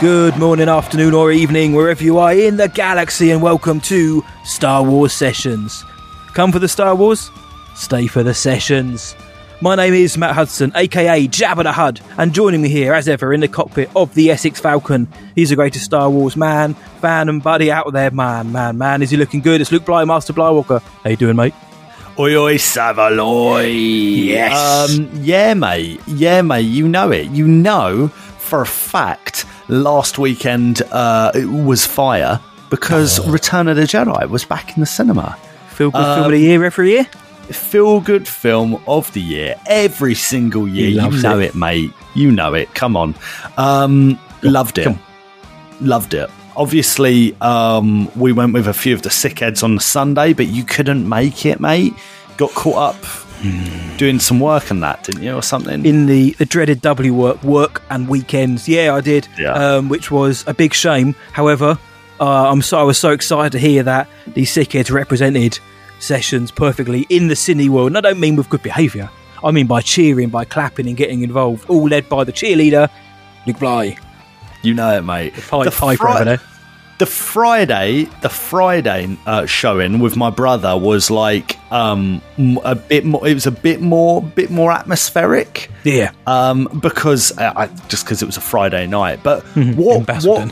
Good morning, afternoon, or evening, wherever you are in the galaxy, and welcome to Star Wars Sessions. Come for the Star Wars, stay for the sessions. My name is Matt Hudson, aka Jabba the Hud, and joining me here, as ever, in the cockpit of the Essex Falcon, he's the greatest Star Wars man, fan, and buddy out there. Man, man, man, is he looking good? It's Luke Bly, Master Blywalker. How you doing, mate? Oi, oi, Savaloy. Yes. Um, yeah, mate. Yeah, mate. You know it. You know for a fact last weekend uh, it was fire because Oh. Return of the Jedi was back in the cinema. Feel good Um, film of the year every year? Feel good film of the year every single year. You know it. mate. You know it. Come on. Um, loved it. Loved it. Obviously, um, we went with a few of the sick heads on the Sunday, but you couldn't make it, mate. Got caught up doing some work on that, didn't you, or something? in the, the dreaded W work, work and weekends. Yeah, I did. Yeah. Um, which was a big shame. However, uh, I'm so I was so excited to hear that these sickheads represented sessions perfectly in the Cineworld. And I don't mean with good behaviour. I mean by cheering, by clapping, and getting involved. All led by the cheerleader, Luke Bly. You know it, mate. Pipe, the, pipe Fri- over there. The Friday, the Friday uh, showing with my brother was like um, a bit more. It was a bit more, bit more atmospheric. Yeah. Um, because uh, I, just because it was a Friday night. But what, what,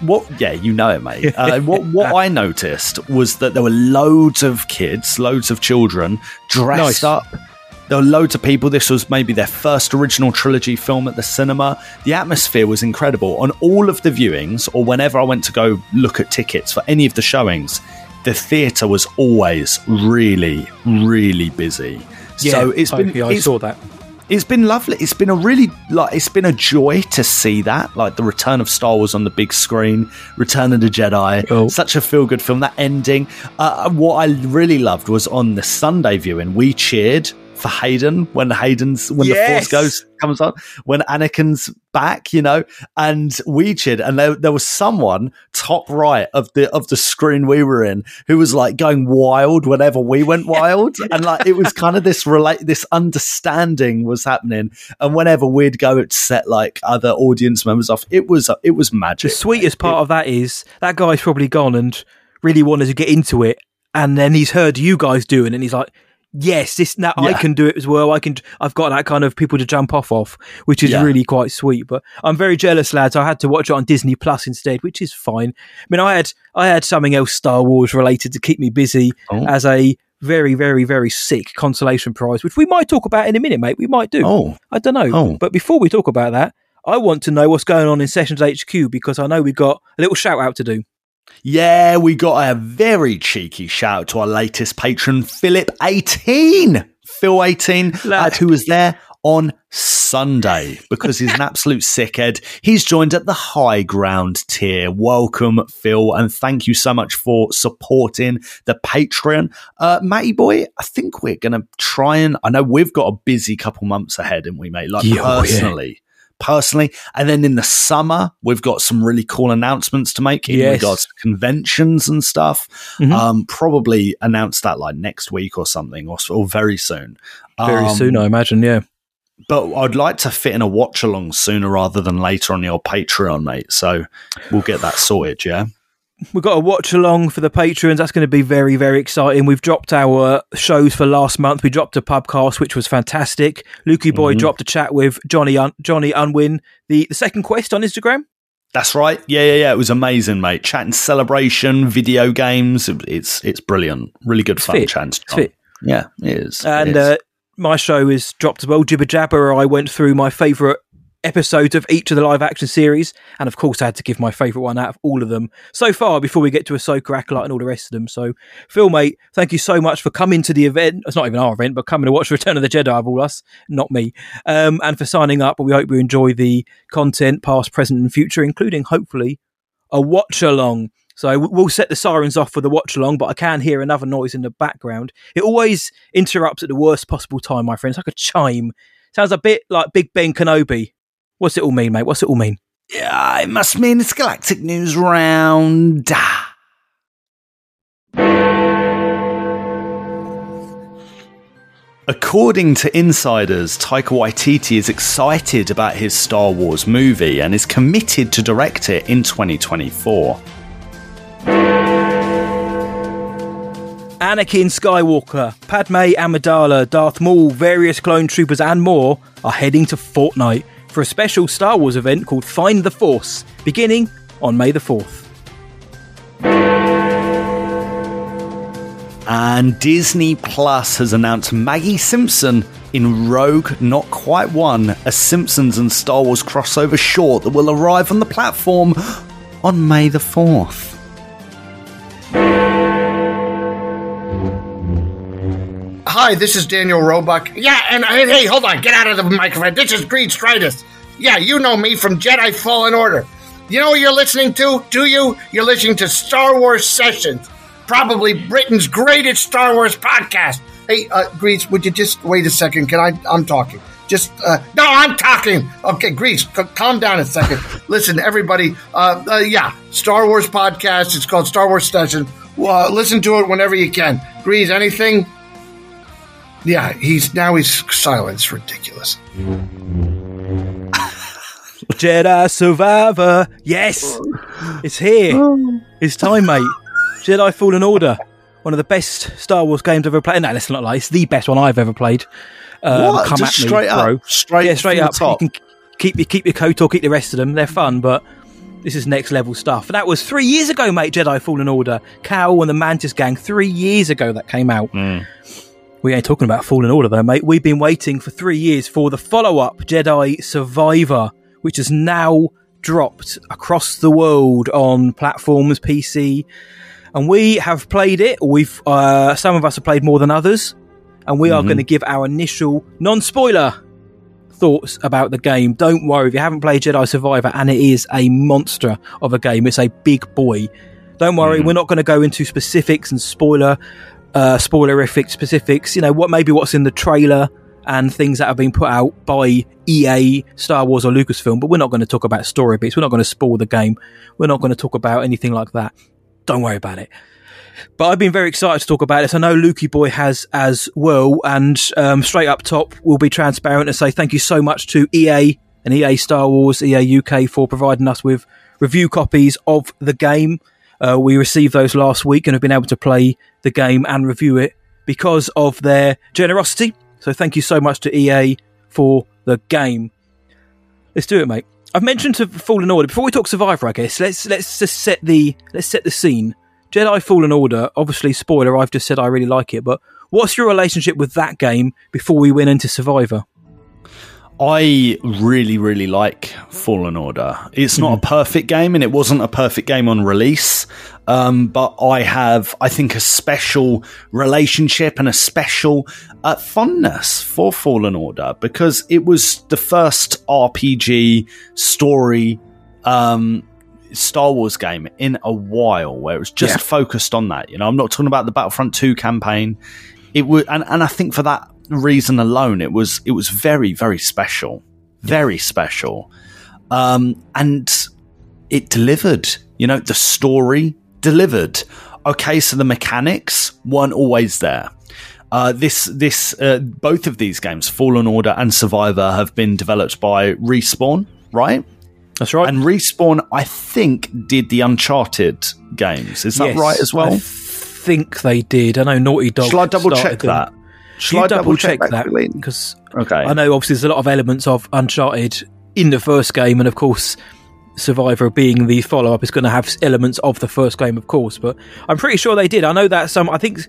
what? Yeah, you know it, mate. Uh, what, what I noticed was that there were loads of kids, loads of children Nice. dressed up. There were loads of people. This was maybe their first original trilogy film at the cinema. The atmosphere was incredible. On all of the viewings, or whenever I went to go look at tickets for any of the showings, the theatre was always really, really busy. Yeah, so it's been I, it's, saw that. it's been lovely. It's been a really like it's been a joy to see that like the return of Star Wars on the big screen, Return of the Jedi, Oh. such a feel good film. That ending. Uh, what I really loved was on the Sunday viewing, we cheered for Hayden when Hayden's when Yes. the Force Ghost comes on, when Anakin's back, you know, and we cheered, and there, there was someone top right of the of the screen we were in who was like going wild whenever we went wild, and like it was kind of this relate this understanding was happening, and whenever we'd go, it set like other audience members off. It was it was magic. The sweetest part of that is that guy's probably gone and really wanted to get into it, and then he's heard you guys doing, it and he's like, "Yes, this now I can do it as well. I can. I've got that kind of people to jump off of, which is Yeah. really quite sweet." But I'm very jealous, lads. I had to watch it on Disney Plus instead, which is fine. I mean, I had I had something else Star Wars related to keep me busy Oh. as a very, very, very sick consolation prize, which we might talk about in a minute, mate. We might do. Oh, I don't know. Oh. But before we talk about that, I want to know what's going on in Sessions HQ because I know we've got a little shout out to do. Yeah, we got a very cheeky shout out to our latest patron, Philip eighteen, Phil eighteen, uh, Lad. who was there on Sunday because he's an absolute sickhead. He's joined at the high ground tier. Welcome, Phil, and thank you so much for supporting the Patreon. Uh, Matty boy, I think we're gonna try and. I know we've got a busy couple months ahead, haven't we, mate? Like oh, yeah. Personally. And then in the summer, we've got some really cool announcements to make in Yes. regards to conventions and stuff. Mhm. Um, probably announce that like next week or something, or, or very soon. Very Um, soon, I imagine. Yeah. But I'd like to fit in a watch along sooner rather than later on your Patreon, mate. So we'll get that sorted. Yeah. We've got a watch along for the patrons. That's going to be very, very exciting. We've dropped our shows for last month. We dropped a podcast, which was fantastic. Lukey Boy Mhm. dropped a chat with Johnny Un- Johnny Unwin, the, the second quest on Instagram. That's right. Yeah, yeah, yeah. It was amazing, mate. Chatting celebration, video games. It's it's brilliant. Really good It's fun. fit. Fit. Yeah, it is. And It is. uh, my show is dropped as well. Jibber Jabber. I went through my favourite episodes of each of the live action series, and of course, I had to give my favourite one out of all of them so far before we get to Ahsoka, Acolyte, and all the rest of them. So, Phil, mate, thank you so much for coming to the event. It's not even our event, but coming to watch Return of the Jedi of all us, not me, um, and for signing up. And we hope you enjoy the content, past, present, and future, including hopefully a watch along. So we'll set the sirens off for the watch along, but I can hear another noise in the background. It always interrupts at the worst possible time, my friends, like a chime. Sounds a bit like Big Ben Kenobi. What's it all mean, mate? What's it all mean? Yeah, it must mean it's Galactic News Round. According to insiders, Taika Waititi is excited about his Star Wars movie and is committed to direct it in 2024. Anakin Skywalker, Padme Amidala, Darth Maul, various clone troopers, and more are heading to Fortnite for a special Star Wars event called Find the Force, beginning on May the 4th. And Disney Plus has announced Maggie Simpson in Rogue Not Quite One, a Simpsons and Star Wars crossover short that will arrive on the platform on May the 4th. Hi, this is Daniel Roebuck. Yeah, and hey, hold on, get out of the microphone. This is Greez Dritus. Yeah, you know me from Jedi Fallen Order. You know what you're listening to? Do you? You're listening to Star Wars Sessions, probably Britain's greatest Star Wars podcast. Hey, uh, Greez, would you just wait a second? Can I? I'm talking. Just uh, no, I'm talking. Okay, Greez, c- calm down a second. Listen, everybody. Uh, uh, yeah, Star Wars podcast. It's called Star Wars Sessions. Well, listen to it whenever you can. Greez, anything? Yeah, he's now he's silent. Ridiculous. Jedi Survivor. Yes, it's here. It's time, mate. Jedi Fallen Order, one of the best Star Wars games I've ever played. No, let's not lie. It's the best one I've ever played. Um, What? Come Just at me, straight up? bro. Straight yeah, straight from the up. top? You can keep your keep your KOTOR or keep the rest of them. They're fun, but this is next level stuff. That was three years ago, mate. Jedi Fallen Order, Cal and the Mantis Gang. Three years ago that came out. We ain't talking about Fallen Order though, mate. We've been waiting for three years for the follow-up Jedi Survivor, which has now dropped across the world on platforms, PC, and we have played it. We've uh, some of us have played more than others, and we are going to give our initial non-spoiler thoughts about the game. Don't worry if you haven't played Jedi Survivor, and it is a monster of a game. It's a big boy. Don't worry, we're not going to go into specifics and spoiler, uh, spoilerific specifics. You know what? Maybe what's in the trailer and things that have been put out by EA, Star Wars, or Lucasfilm. But we're not going to talk about story bits. We're not going to spoil the game. We're not going to talk about anything like that. Don't worry about it. But I've been very excited to talk about this. I know Lukey Boy has as well. And um, straight up top, we'll be transparent and say thank you so much to EA and EA Star Wars, EA UK for providing us with review copies of the game. Uh, we received those last week and have been able to play the game and review it because of their generosity. So thank you so much to EA for the game. Let's do it, mate. I've mentioned to Fallen Order before we talk Survivor. I guess let's let's just set the let's set the scene. Jedi Fallen Order. Obviously, spoiler. I've just said I really like it, but what's your relationship with that game before we went into Survivor? I really, really like Fallen Order. It's not a perfect game, and it wasn't a perfect game on release. Um, but I have, I think, a special relationship and a special uh, fondness for Fallen Order because it was the first RPG story um, Star Wars game in a while where it was just Yeah. focused on that. You know, I'm not talking about the Battlefront 2 campaign. It would, and, and I think for that reason alone, it was it was very very special, very special, um, and it delivered. You know, the story delivered. Okay, so the mechanics weren't always there. Uh, this this uh, both of these games, Fallen Order and Survivor, have been developed by Respawn, right? That's right. And Respawn, I think, did the Uncharted games. Is that Yes, right as well? I think they did. I know Naughty Dog. Shall I double check them. that? Shall you I double check that quickly? because Okay. I know obviously there's a lot of elements of Uncharted in the first game, and of course, Survivor being the follow up is going to have elements of the first game, of course. But I'm pretty sure they did. I know that some. I think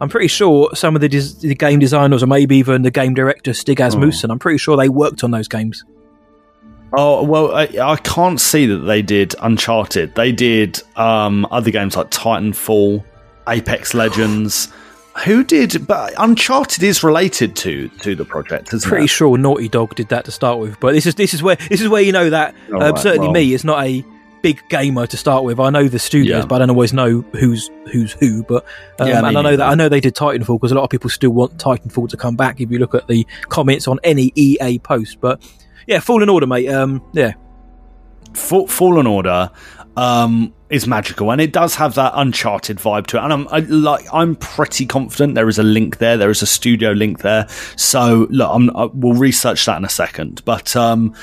I'm pretty sure some of the, des- the game designers, or maybe even the game director Stig Asmussen, I'm pretty sure they worked on those games. Oh well, I, I can't see that they did Uncharted. They did um, other games like Titanfall, Apex Legends. Who did? But Uncharted is related to to the project, isn't it? Pretty it? sure Naughty Dog did that to start with. But this is this is where this is where you know that All um, right, certainly well. me, it's not a big gamer to start with. I know the studios, Yeah. but I don't always know who's who's who. But um, Yeah, and I know neither. that I know they did Titanfall because a lot of people still want Titanfall to come back. If you look at the comments on any EA post, but yeah, Fallen Order, mate. Um, yeah, Fallen Order um, is magical, and it does have that Uncharted vibe to it. And I'm I, like, I'm pretty confident there is a link there. There is a studio link there. So look, I'm, I, we'll research that in a second. But um,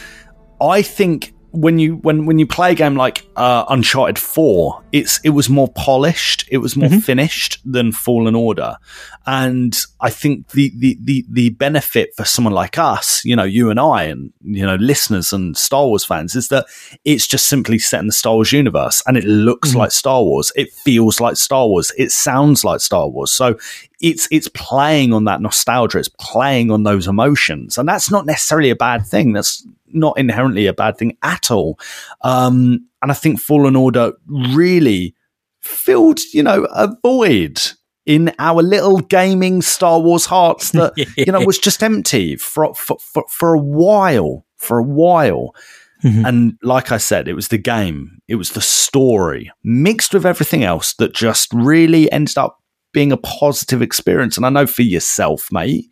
I think when you when when you play a game like uh, Uncharted Four, it's it was more polished, it was more finished than Fallen Order, and I think the, the the the benefit for someone like us, you know, you and I, and you know, listeners and Star Wars fans, is that it's just simply set in the Star Wars universe, and it looks like Star Wars, it feels like Star Wars, it sounds like Star Wars, so it's it's playing on that nostalgia, it's playing on those emotions, and that's not necessarily a bad thing. That's not inherently a bad thing at all. Um, and I think Fallen Order really filled, you know, a void in our little gaming Star Wars hearts that you know was just empty for for for, for a while. For a while. And like I said, it was the game, it was the story mixed with everything else that just really ended up being a positive experience. And I know for yourself, mate,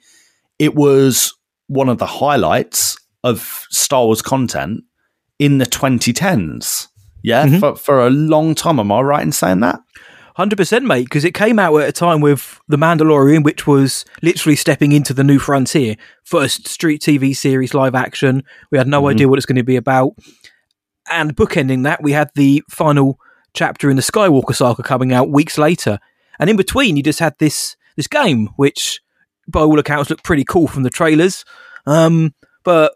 it was one of the highlights of Star Wars content in the 2010s. Yeah, for, for a long time. Am I right in saying that? Hundred percent, mate. Because it came out at a time with the Mandalorian, which was literally stepping into the new frontier. First street TV series, live action. We had no idea what it's going to be about. And bookending that, we had the final chapter in the Skywalker saga coming out weeks later. And in between, you just had this this game, which by all accounts looked pretty cool from the trailers. Um, but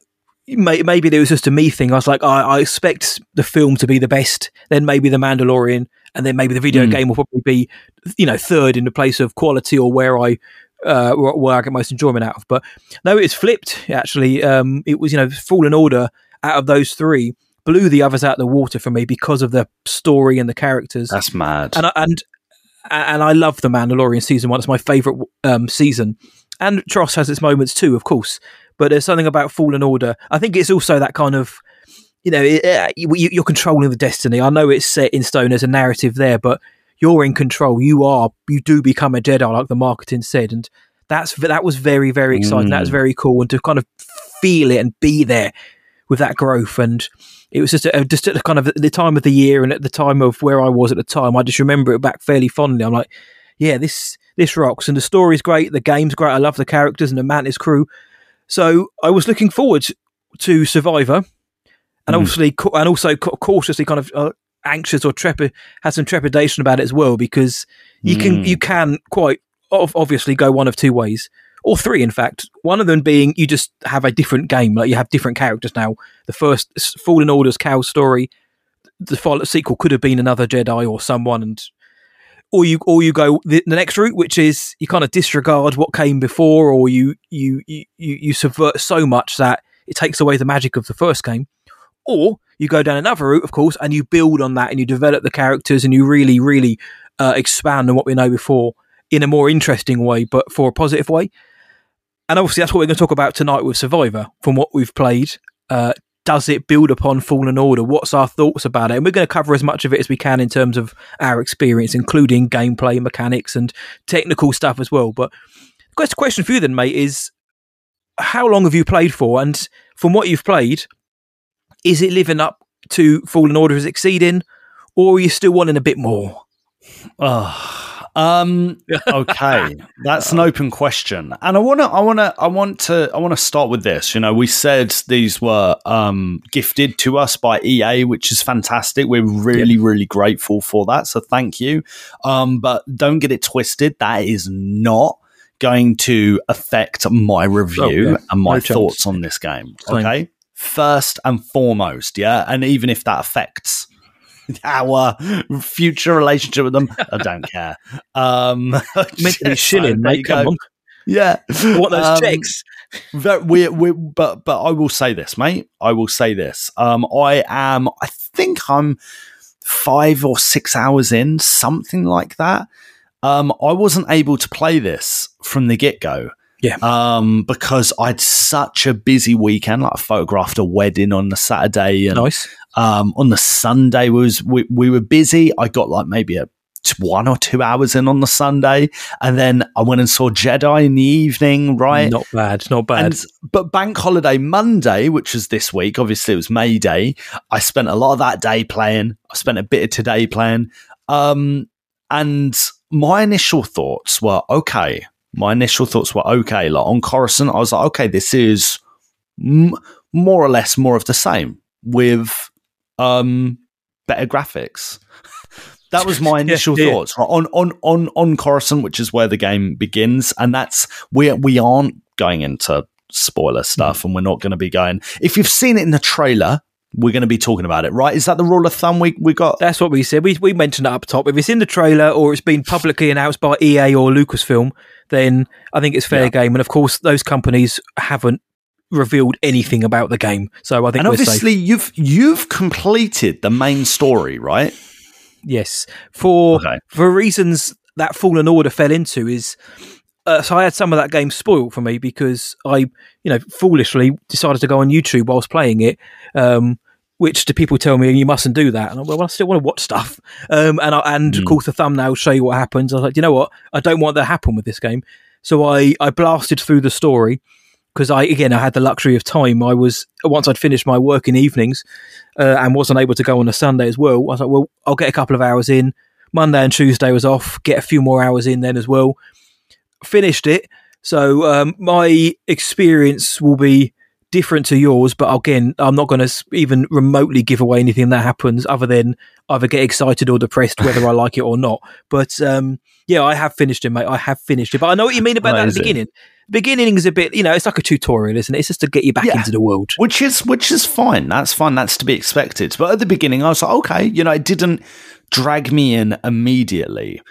maybe there was just a me thing. I was like, I, I expect the film to be the best, then maybe the Mandalorian, and then maybe the video game will probably be, you know, third in the place of quality or where I uh, where where I get most enjoyment out of. But no, it's flipped. Actually, um, it was you know Fallen Order out of those three blew the others out of the water for me because of the story and the characters. That's mad. and I, and and I love the Mandalorian season one. It's my favorite um, season, and Tross has its moments too, of course. But there's something about Fallen Order. I think it's also that kind of, you know, uh, you, you're controlling the destiny. I know it's set in stone. There's a narrative there, but you're in control. You are. You do become a Jedi, like the marketing said, and that's that was very very exciting. That's very cool, and to kind of feel it and be there with that growth and it was just a, just at the kind of the time of the year and at the time of where I was at the time I just remember it back fairly fondly I'm like yeah this this rocks and the story's great the game's great I love the characters and the Mantis crew so I was looking forward to Survivor and obviously and also cautiously kind of uh, anxious or trepid had some trepidation about it as well because you can you can quite obviously go one of two ways or three in fact. One of them being you just have a different game like you have different characters now. The first fallen orders cow story the follow- sequel could have been another jedi or someone and or you or you go the, the next route which is you kind of disregard what came before or you you you you subvert so much that it takes away the magic of the first game or you go down another route, of course, and you build on that and you develop the characters and you really, really uh, expand on what we know before in a more interesting way, but for a positive way. And obviously, that's what we're going to talk about tonight with Survivor. From what we've played, uh, does it build upon Fallen Order? What's our thoughts about it? And we're going to cover as much of it as we can in terms of our experience, including gameplay, mechanics, and technical stuff as well. But the question for you then, mate, is how long have you played for? And from what you've played, is it living up to Fallen Order is exceeding, or are you still wanting a bit more? Oh, um, okay, that's an open question, and I want to, I want to, I want to, I want to start with this. You know, we said these were um, gifted to us by EA, which is fantastic. We're really, really grateful for that. So thank you. Um, but don't get it twisted. That is not going to affect my review Oh, yeah. and my No chance. thoughts on this game. Okay, first and foremost, yeah, and even if that affects our future relationship with them. I don't care. Um, Meant to be so shilling, mate. Come go. on. Yeah, want those Um, checks. we, we, but but I will say this, mate. I will say this. Um, I am. I think I'm five or six hours in, something like that. Um, I wasn't able to play this from the get go. Yeah. Um, because I'd such a busy weekend. Like I photographed a wedding on the Saturday and Nice. um, on the Sunday was we, we were busy. I got like maybe a one or two hours in on the Sunday, and then I went and saw Jedi in the evening. Right, Not bad. Not bad. and but Bank Holiday Monday, which was this week, obviously it was May Day. I spent a lot of that day playing. I spent a bit of today playing. Um, and my initial thoughts were okay. My initial thoughts were okay. Like on Coruscant, I was like, okay, this is m- more or less more of the same with um better graphics. That was my initial yeah. thoughts right? on on on on Coruscant, which is where the game begins, and that's we we aren't going into spoiler stuff, and we're not going to be going. If you've seen it in the trailer, we're going to be talking about it, right? Is that the rule of thumb we we got? That's what we said. We we mentioned it up top. If it's in the trailer or it's been publicly announced by EA or Lucasfilm, then I think it's fair Yeah. game. And of course, those companies haven't revealed anything about the game, so I think and we're safe. obviously, you've you've completed the main story, right? Yes, for Okay. for reasons that Fallen Order fell into is. Uh, so I had some of that game spoiled for me because I, you know, foolishly decided to go on YouTube whilst playing it, um, which the people tell me you mustn't do that. And I'm, well, I still want to watch stuff. Um, and I, and of course the thumbnails show you what happens. I was like, you know what? I don't want that to happen with this game. So I I blasted through the story because I again I had the luxury of time. I was once I'd finished my work in evenings uh, and wasn't able to go on a Sunday as well. I was like, well, I'll get a couple of hours in. Monday and Tuesday was off. Get a few more hours in then as well. Finished it. So um, my experience will be different to yours, but again, I'm not going to even remotely give away anything that happens, other than either get excited or depressed, whether I like it or not. But um, yeah, I have finished it, mate. I have finished it. But I know what you mean about that at the beginning. Beginning is a bit, you know, it's like a tutorial, isn't it? It's just to get you back Yeah. into the world. which is which is fine. That's fine. That's to be expected. But at the beginning, I was like, okay, you know, it didn't drag me in immediately.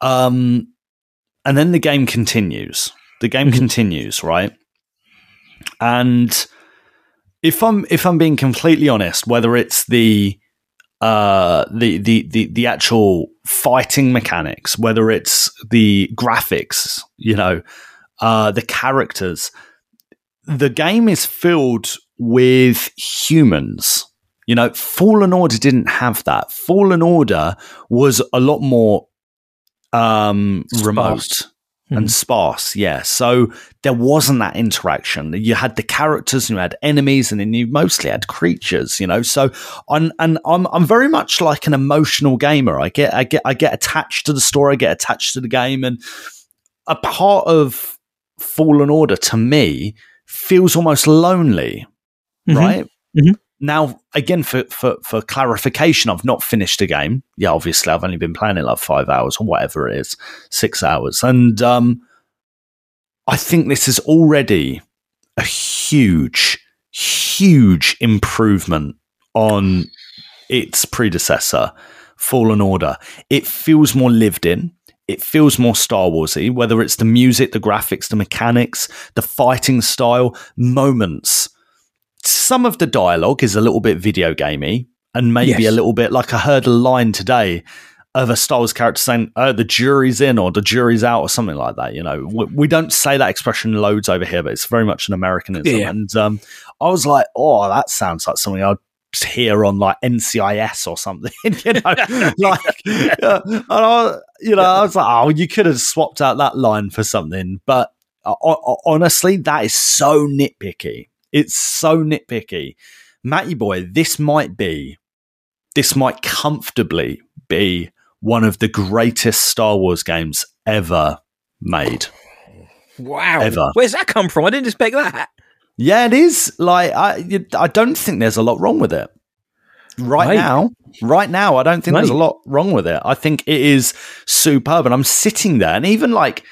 Um, and then the game continues. The game continues, right? And if I'm if I'm being completely honest, whether it's the uh the the the, the actual fighting mechanics, whether it's the graphics, you know, uh the characters, the game is filled with humans. You know, Fallen Order didn't have that. Fallen Order was a lot more um, remote and sparse. Yeah. So there wasn't that interaction. You had the characters and you had enemies and then you mostly had creatures, you know. So on and I'm I'm very much like an emotional gamer. I get I get I get attached to the story, I get attached to the game and a part of Fallen Order to me feels almost lonely, Mhm. right? Mhm. Now, again, for, for for clarification, I've not finished the game. Yeah, obviously, I've only been playing it like five hours or whatever it is, six hours, and um, I think this is already a huge, huge improvement on its predecessor, Fallen Order. It feels more lived in. It feels more Star Warsy, whether it's the music, the graphics, the mechanics, the fighting style, moments. Some of the dialogue is a little bit video gamey, and maybe Yes. a little bit like I heard a line today of a Star Wars character saying, "Oh, the jury's in" or "the jury's out" or something like that. You know, we, we don't say that expression loads over here, but it's very much an Americanism. Yeah. And um, I was like, "Oh, that sounds like something I'd hear on like NCIS or something." you know, like, uh, and I, you know, I was like, "Oh, you could have swapped out that line for something," but uh, honestly, that is so nitpicky. It's so nitpicky. Matty boy, this might be, this might comfortably be one of the greatest Star Wars games ever made. Wow. Ever. Where's that come from? I didn't expect that. Yeah, it is. Like, I, I don't think there's a lot wrong with it. Right Right. now, right now, I don't think there's a lot wrong with it. I think it is superb. And I'm sitting there and even like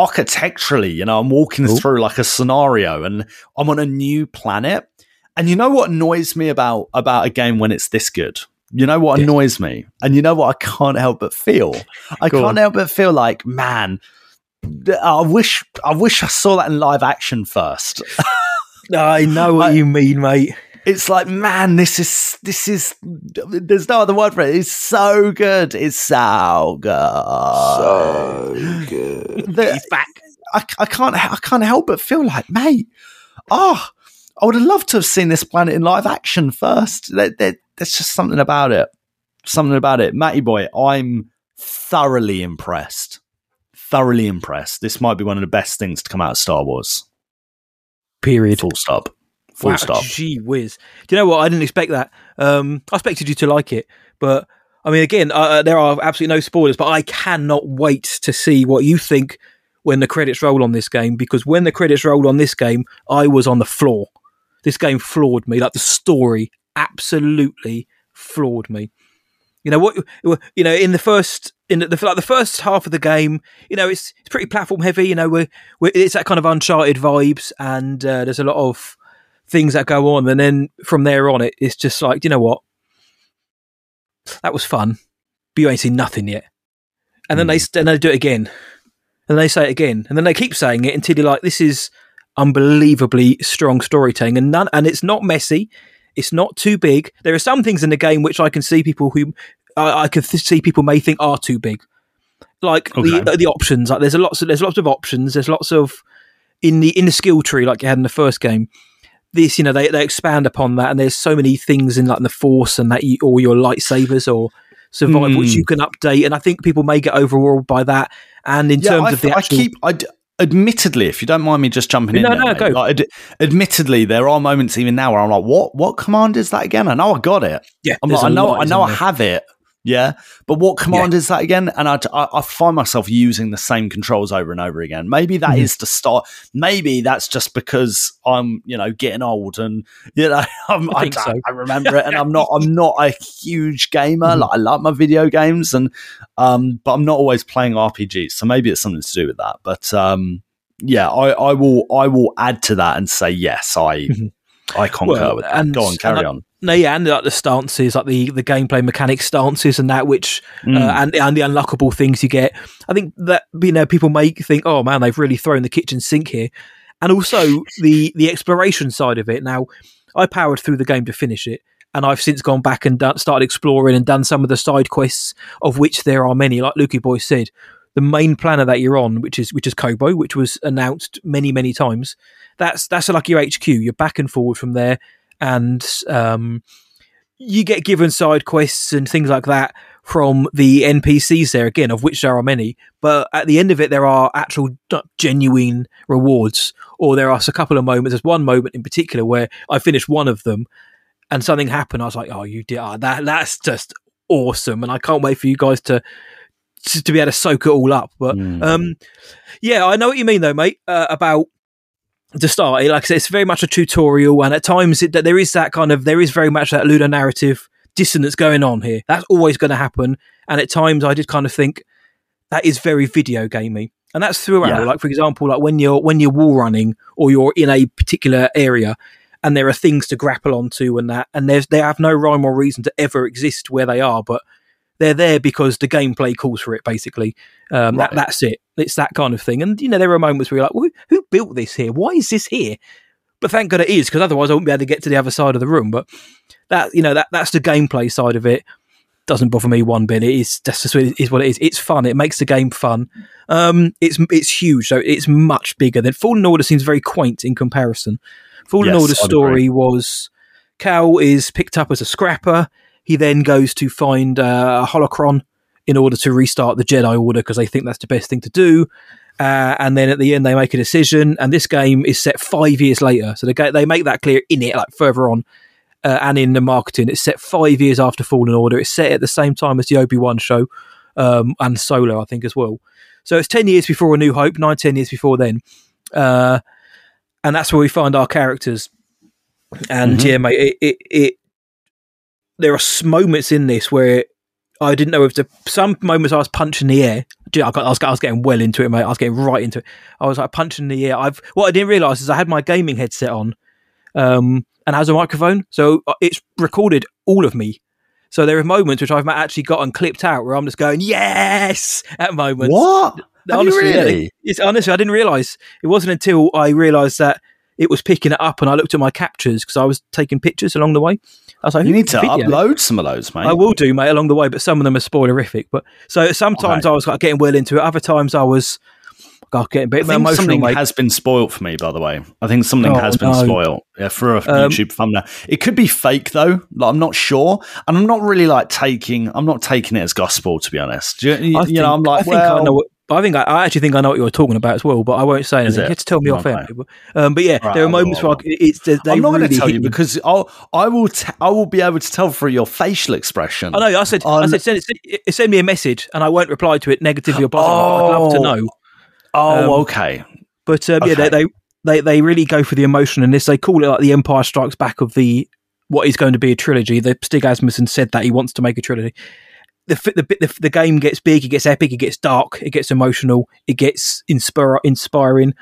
architecturally, you know, I'm walking Cool. through like a scenario and I'm on a new planet. And you know what annoys me about about a game when it's this good? You know what annoys me? And you know what I can't help but feel? I Go can't on. help but feel like, man, I wish I wish I saw that in live action first. I know what I- you mean, mate. It's like man this is this is there's no other word for it it's so good it's so good So good. The- He's back. I, I can't I can't help but feel like, mate, oh, I would have loved to have seen this planet in live action first. There, there, there's just something about it. Something about it. Matty boy, I'm thoroughly impressed. Thoroughly impressed. This might be one of the best things to come out of Star Wars. Period. Full stop. Full wow, stop. Gee whiz. Do you know what? I didn't expect that. Um, I expected you to like it, but I mean, again, uh, there are absolutely no spoilers, but I cannot wait to see what you think when the credits roll on this game because when the credits rolled on this game, I was on the floor. This game floored me. Like the story absolutely floored me. You know what? You know, in the first in the like the first half of the game, you know, it's it's pretty platform heavy. You know, we're, we're it's that kind of Uncharted vibes, and uh, there's a lot of things that go on, and then from there on, it, it's just like, you know what? That was fun, but you ain't seen nothing yet. And then they hmm. then they do it again, and they say it again, and then they keep saying it until you're like, this is unbelievably strong storytelling, and none, and it's not messy. It's not too big. There are some things in the game which I can see people who I, I can th- see people may think are too big, like Okay. the the options. Like there's a lots of there's lots of options. There's lots of in the in the skill tree like you had in the first game. This you know they, they expand upon that, and there's so many things in like the force and that you, or your lightsabers or survival which Hmm. you can update. And I think people may get overawed by that. And in terms I, of the I actual, keep. I d- admittedly, if you don't mind me just jumping in, No, there, no, mate, go. like, ad- admittedly, there are moments even now where I'm like, "What? What command is that again?" I know I got it. yeah, I'm like, I know, I know, I have it. Yeah, but what command is that again? And I, I, I find myself using the same controls over and over again. Maybe that is Mhm. to start. Maybe that's just because I'm, you know, getting old and you know, I'm, I I, so. I remember it, and I'm not, I'm not a huge gamer. Mhm. Like I love my video games, and um, but I'm not always playing RPGs. So maybe it's something to do with that. But um, yeah, I, I will, I will add to that and say yes, I, Mhm. I concur Well, with that. and- Go on, carry on. No, yeah, and like the stances, like the the gameplay mechanic stances, and that which Mm. uh, and and the unlockable things you get. I think that you know people may think, oh man, they've really thrown the kitchen sink here, and also the the exploration side of it. Now, I powered through the game to finish it, and I've since gone back and done, started exploring and done some of the side quests, of which there are many. Like Lukey Boy said, the main planner that you're on, which is which is Koboh, which was announced many many times. That's that's like your HQ. You're back and forward from there, and um, you get given side quests and things like that from the NPCs there again, of which there are many. But at the end of it, there are actual genuine rewards, or there are a couple of moments. There's one moment in particular where I finished one of them, and something happened. I was like, "Oh, you did oh, that! That's just awesome!" And I can't wait for you guys to to, to be able to soak it all up. But Mm. um, yeah, I know what you mean, though, mate. Uh, about to start, like I said, it's very much a tutorial, and at times it, there is that kind of there is very much that ludonarrative dissonance going on here. That's always going to happen, and at times I did kind of think that is very video gamey, and that's throughout. Yeah. Like for example, like when you're when you're wall running or you're in a particular area. And there are things to grapple onto, and that, and there's they have no rhyme or reason to ever exist where they are, but they're there because the gameplay calls for it. Basically, um, Right. that, that's it. It's that kind of thing. And you know, there are moments where you're like, well, who, who built this here? Why is this here? But thank God it is, because otherwise I wouldn't be able to get to the other side of the room. But that you know, that that's the gameplay side of it. Doesn't bother me one bit. It is that's just what it is. What it is. It's fun. It makes the game fun. Um, it's it's huge. So it's much bigger than Fallen Order. Seems very quaint in comparison. Fallen Yes, Order's I'd story was Cal is picked up as a scrapper. He then goes to find uh, a holocron in order to restart the Jedi Order because they think that's the best thing to do. Uh, and then at the end, they make a decision. And this game is set five years later, so they they make that clear in it, like further on, uh, and in the marketing, it's set five years after Fallen Order. It's set at the same time as the Obi Wan show um, and Solo, I think, as well. So it's ten years before A New Hope, nine ten years before then, uh, and that's where we find our characters. And Mhm. yeah, mate, it, it, it there are moments in this where I didn't know if the some moments I was punching the air. Dude, I, got, I, was, I was getting well into it, mate. I was getting right into it. I was like punching the air. I've what I didn't realize is I had my gaming headset on, um, and has a microphone, so uh, it's recorded all of me. So there are moments which I've actually gotten clipped out where I'm just going yes at moments. What? Honestly, really? it's honestly I didn't realize. It wasn't until I realized that it was picking it up, and I looked at my captures because I was taking pictures along the way. I was like, You "Who need to video?" upload some of those, mate. I will do, mate, along the way, but some of them are spoilerific. But so sometimes. I was like getting well into it. Other times I was Got getting a bit I think emotional, something mate. has been spoilt for me, by the way. I think something Oh, has been no. spoilt. Yeah, for a Um, YouTube thumbnail. It could be fake though. Like, I'm not sure, and I'm not really like taking. I'm not taking it as gospel, to be honest. You, you- think, know, I'm like, I think well, I know. What, I think I, I actually think I know what you're talking about as well, but I won't say anything. it? You have to tell me off Okay. air. Um, but yeah, Right, there are moments where I, it's they I'm not going to tell you me. because I'll, I will. T- I will be able to tell through your facial expression. I know. I said, I said, send, send, send me a message, and I won't reply to it negatively or positively. but I'd love to Oh. know. Oh, um, okay. But um, yeah, they, they they they really go for the emotion in this. They call it like the Empire Strikes Back of the what is going to be a trilogy. The Stig Asmussen said that he wants to make a trilogy. The the bit- the, the game gets big, it gets epic, it gets dark, it gets emotional, it gets inspire, inspiring.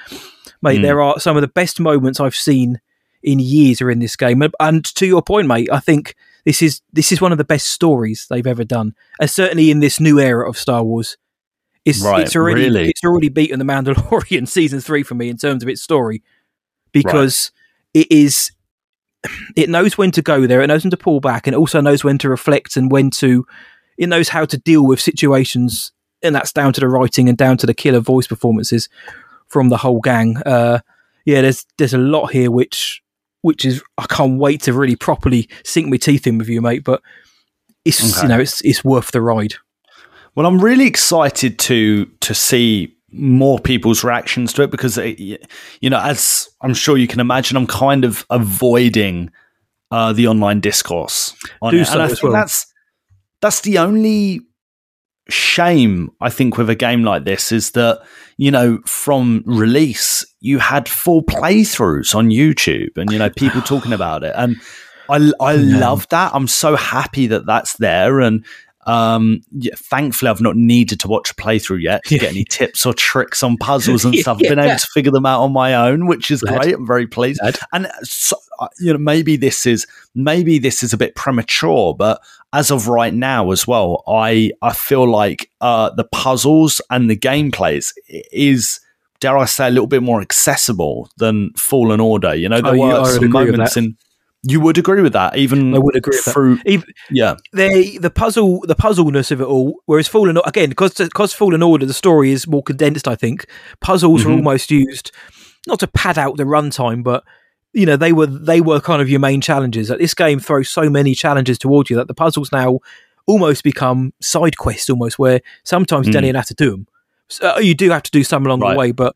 Mate, Mm. there are some of the best moments I've seen in years are in this game. And, to your point, mate, I think this is this is one of the best stories they've ever done, and certainly in this new era of Star Wars. It's, Right, it's already really? it's already beaten the Mandalorian season three for me in terms of its story because it is it knows when to go there, it knows when to pull back, and it also knows when to reflect and when to it knows how to deal with situations, and that's down to the writing and down to the killer voice performances from the whole gang. Uh, yeah, there's there's a lot here which which is I can't wait to really properly sink my teeth in with you, mate. But it's Okay. you know it's it's worth the ride. Well, I'm really excited to to see more people's reactions to it because it, you know, as I'm sure you can imagine, I'm kind of avoiding uh, the online discourse on Do it, so and I think well. that's that's the only shame I think with a game like this is that you know from release you had full playthroughs on YouTube and you know people talking about it. And I I love that. I'm so happy that that's there. And um yeah, thankfully I've not needed to watch a playthrough yet to get any tips or tricks on puzzles and stuff. I've been able to figure them out on my own which is Glad. great. I'm very pleased. Glad. and so, you know maybe this is maybe this is a bit premature but as of right now as well i i feel like uh the puzzles and the gameplays is dare i say a little bit more accessible than fallen order you know there Oh, were some moments in you would agree with that even I would agree with that. through Even, yeah the the puzzle the puzzleness of it all. Whereas Fallen again because because Fallen Order the story is more condensed. I think puzzles are Mhm. almost used not to pad out the runtime, but you know they were they were kind of your main challenges. Like, this game throws so many challenges towards you that the puzzles now almost become side quests, almost where sometimes you don't Mm. even have to do them. So, uh, you do have to do some along Right. the way, but.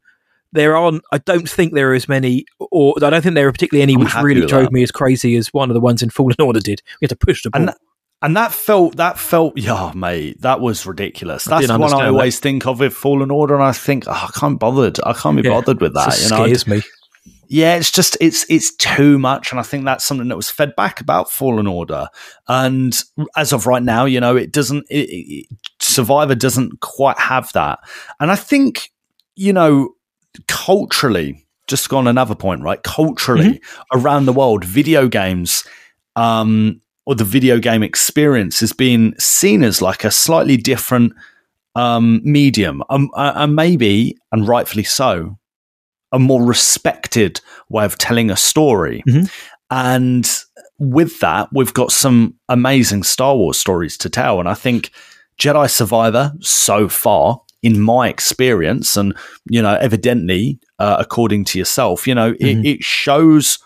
There aren't. I don't think there are as many, or I don't think there are particularly any I'm which really drove that. me as crazy as one of the ones in Fallen Order did. We had to push the ball. and that, and that felt that felt yeah mate that was ridiculous that's the one i understand that. always think of with fallen order and i think oh, i can't bothered i can't be Yeah. bothered with that It you know scares me. Yeah it's just it's it's too much and i think that's something that was fed back about fallen order. And as of right now you know it doesn't it, it, survivor doesn't quite have that. And i think you know culturally just on another point right? Culturally around the world video games um or the video game experience is being seen as like a slightly different um medium. Um, uh, and maybe and rightfully so a more respected way of telling a story. Mhm. And with that, we've got some amazing Star Wars stories to tell. And I think Jedi Survivor, so far, in my experience, and, you know, evidently, uh, according to yourself, you know, Mhm. it, it shows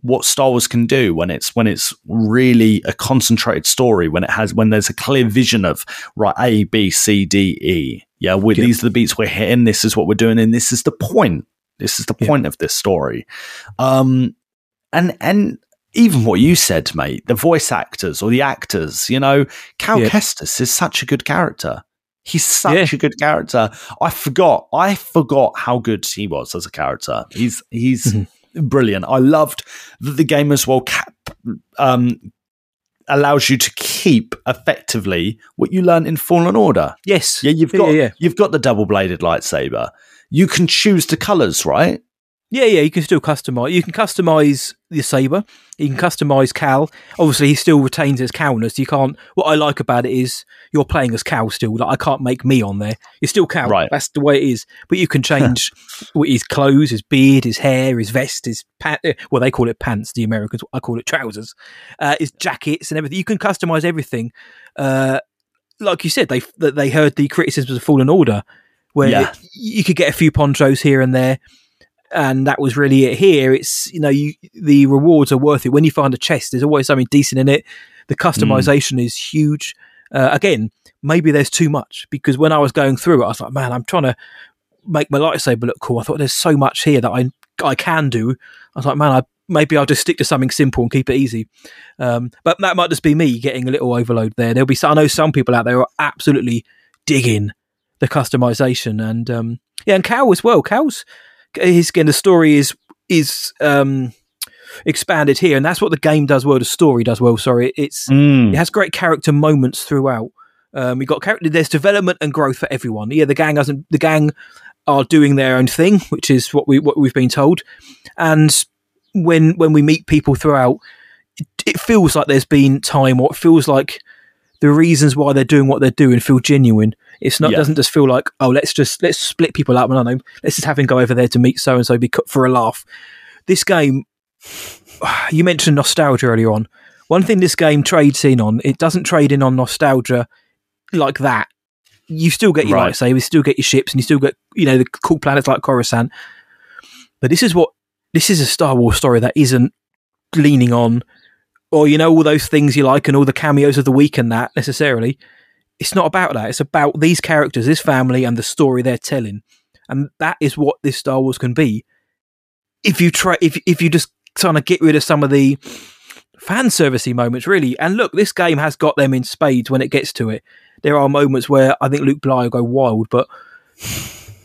what Star Wars can do when it's when it's really a concentrated story, when it has when there's a clear vision of right A, B, C, D, E. Yeah, we, Yeah. these are the beats we're hitting. This is what we're doing, and this is the point. This is the Yeah. point of this story. Um, and and even what you said, mate, the voice actors or the actors, you know, Cal Yeah. Kestis is such a good character. He's such Yeah. a good character. I forgot. I forgot how good he was as a character. He's he's Mm-hmm. brilliant. I loved that the game as well cap, um, allows you to keep effectively what you learn in Fallen Order. Yes. Yeah, you've got yeah, yeah. you've got the double bladed lightsaber. You can choose the colors, right? Yeah, yeah, you can still customize. You can customize the saber. You can customize Cal. Obviously, he still retains his Calness. You can't. What I like about it is you're playing as Cal still. Like I can't make me on there. You're still Cal. Right. That's the way it is. But you can change his clothes, his beard, his hair, his vest, his pant. Well, they call it pants. The Americans. I call it trousers. Uh, his jackets and everything. You can customize everything. Uh, like you said, they they heard the criticisms of Fallen Order where Yeah. you could get a few ponchos here and there. And that was really it. Here, it's you know, you the rewards are worth it. When you find a chest, there's always something decent in it. The customization is huge. Uh, again, maybe there's too much because when I was going through it, I was like, man, I'm trying to make my lightsaber look cool. I thought there's so much here that I I can do. I was like, man, I maybe I'll just stick to something simple and keep it easy. Um, but that might just be me getting a little overload there. There'll be I know some people out there are absolutely digging the customization and um, yeah, and Cal as well. Cal's his again the story is is um, expanded here, and that's what the game does well. The story does well. Sorry, it's Mm. it has great character moments throughout. Um, we got character. There's development and growth for everyone. Yeah, the gang hasn't. The gang are doing their own thing, which is what we what we've been told. And when when we meet people throughout, it, it feels like there's been time, or it feels like the reasons why they're doing what they're doing feel genuine. It's not Yeah. doesn't just feel like oh let's just let's split people up. I don't know. Let's just have him go over there to meet so and so be cut for a laugh. This game, you mentioned nostalgia earlier on. One thing this game trades in on, it doesn't trade in on nostalgia like that. You still get your Right. lightsabers, you still get your ships, and you still get you know the cool planets like Coruscant. But this is what this is a Star Wars story that isn't leaning on, or you know all those things you like and all the cameos of the week and that necessarily. It's not about that. It's about these characters, this family, and the story they're telling, and that is what this Star Wars can be. If you try, if if you just kind of get rid of some of the fan servicey moments, really. And look, this game has got them in spades when it gets to it. There are moments where I think Luke Bly will go wild, but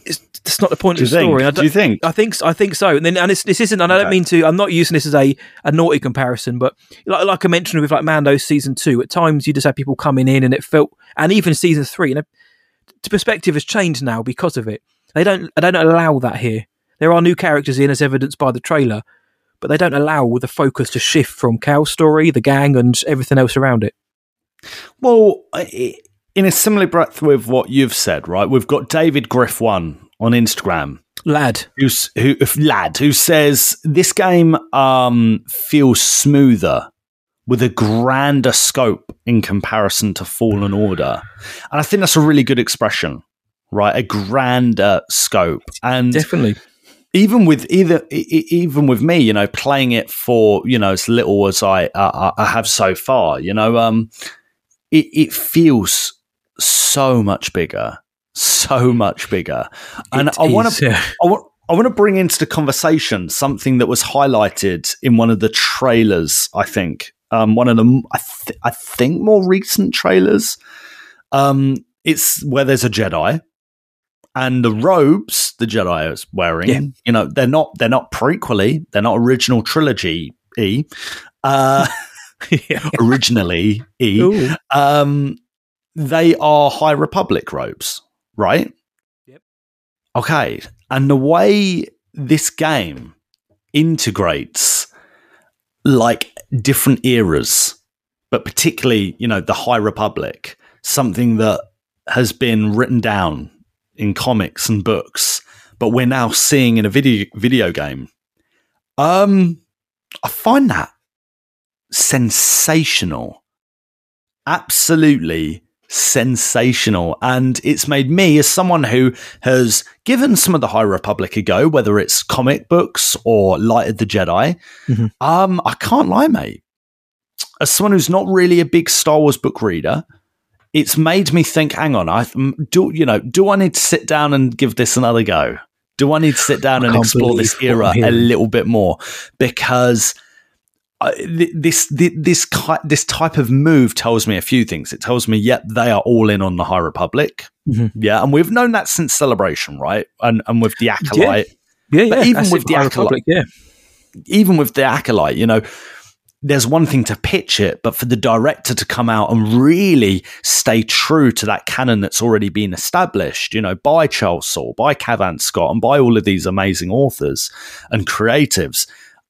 it's, it's not the point Do of the story. think? I Do you think? I think I think so. And then and it's, this isn't. And I don't mean to. I'm not using this as a, a naughty comparison, but like, like I mentioned with like Mando season two, at times you just had people coming in, and it felt, and even season three, you know, the perspective has changed now because of it. They don't. They don't allow that here. There are new characters in, as evidenced by the trailer, but they don't allow the focus to shift from Cal's story, the gang, and everything else around it. Well, i- in a similar breath with what you've said, right? We've got David Griff one on Instagram, Lad, who's who lad who says this game um feels smoother with a grander scope in comparison to Fallen Order, and I think that's a really good expression, right? A grander scope, and definitely. even with either even with me, you know, playing it for you know as little as I uh, I have so far, you know, um, it it feels so much bigger, so much bigger, and It I want to yeah. I want. I want to bring into the conversation something that was highlighted in one of the trailers. I think um, one of the I, th- I think more recent trailers. Um, it's where there's a Jedi, and the robes the Jedi is wearing. Yeah. You know, they're not they're not prequely. They're not original trilogy. E. Uh, yeah. originally E. Um, they are High Republic robes, right? Yep. Okay. And the way this game integrates like different eras, but particularly, you know, the High Republic, something that has been written down in comics and books, but we're now seeing in a video video game. Um, I find that sensational. Absolutely sensational. And it's made me, as someone who has given some of the High Republic a go, whether it's comic books or Light of the Jedi, Mhm. um, I can't lie, mate. As someone who's not really a big Star Wars book reader, it's made me think, hang on, I do you know, do I need to sit down and give this another go? Do I need to sit down I and explore this era a little bit more? Because This this this type of move tells me a few things. It tells me, yep, they are all in on the High Republic. Mhm. Yeah, and we've known that since Celebration, right? And and with the acolyte, Yeah, yeah. But even with the High Acolyte- Republic, yeah. even with the acolyte, you know, there's one thing to pitch it, but for the director to come out and really stay true to that canon that's already been established, you know, by Charles Soule, by Cavan Scott, and by all of these amazing authors and creatives,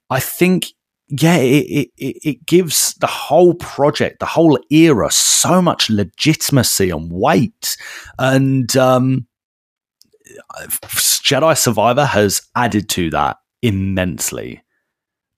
I think. Yeah, it, it, it gives the whole project, the whole era, so much legitimacy and weight. And um, Jedi Survivor has added to that immensely.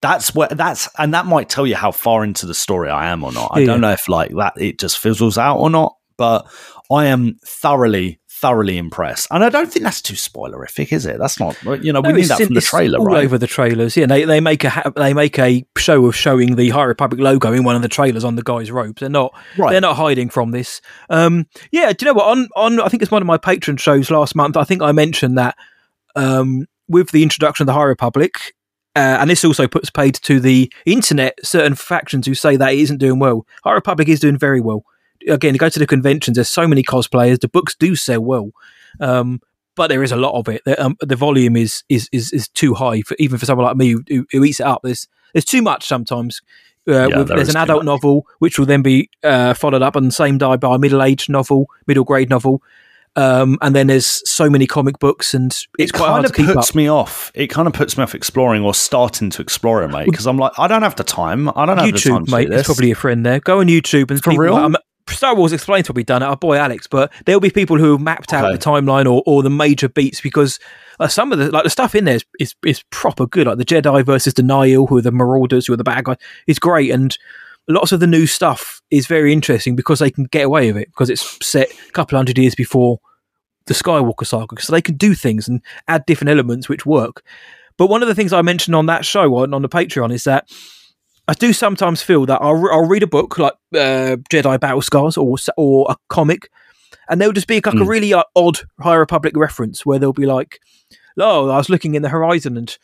That's where that's and that might tell you how far into the story I am or not. I Yeah, don't know if like that it just fizzles out or not, but I am thoroughly, thoroughly impressed. And I don't think that's too spoilerific, is it? That's not, you know, we No, knew that from the trailer, all right? over the trailers. Yeah, they they make a ha- they make a show of showing the High Republic logo in one of the trailers on the guy's robes. They're not Right. they're not hiding from this. Um, yeah, do you know what? On on I think it's one of my patron shows last month. I think I mentioned that um, with the introduction of the High Republic. Uh, and this also puts paid to the internet certain factions who say that it isn't doing well. High Republic is doing very well. Again, go to the conventions. There's so many cosplayers. The books do sell well, um, but there is a lot of it. The, um, the volume is, is is is too high for even for someone like me who, who, eats it up. There's there's too much sometimes. Uh, Yeah, with, there there's an adult much. novel which will then be uh, followed up on the same day by a middle aged novel, middle grade novel, um, and then there's so many comic books, and it's it quite hard kind to of keep up. puts me off. It kind of puts me off exploring or starting to explore it, mate. Because I'm like, I don't have the time. I don't have the time mate, there's this. probably a friend there. Go on YouTube and For real? um, Star Wars Explained's probably done it. Our boy Alex, but there'll be people who have mapped out Okay. the timeline or, or the major beats because uh, some of the like the stuff in there is, is is proper good. Like the Jedi versus the Nihil, who are the Marauders, who are the bad guys, is great and. Lots of the new stuff is very interesting because they can get away with it because it's set a couple hundred years before the Skywalker saga, so they can do things and add different elements which work. But one of the things I mentioned on that show on, on the Patreon is that I do sometimes feel that I'll, I'll read a book like uh, Jedi Battle Scars or or a comic, and there'll just be like a Mm. really uh, odd High Republic reference where they'll be like, "Oh, I was looking in the horizon and."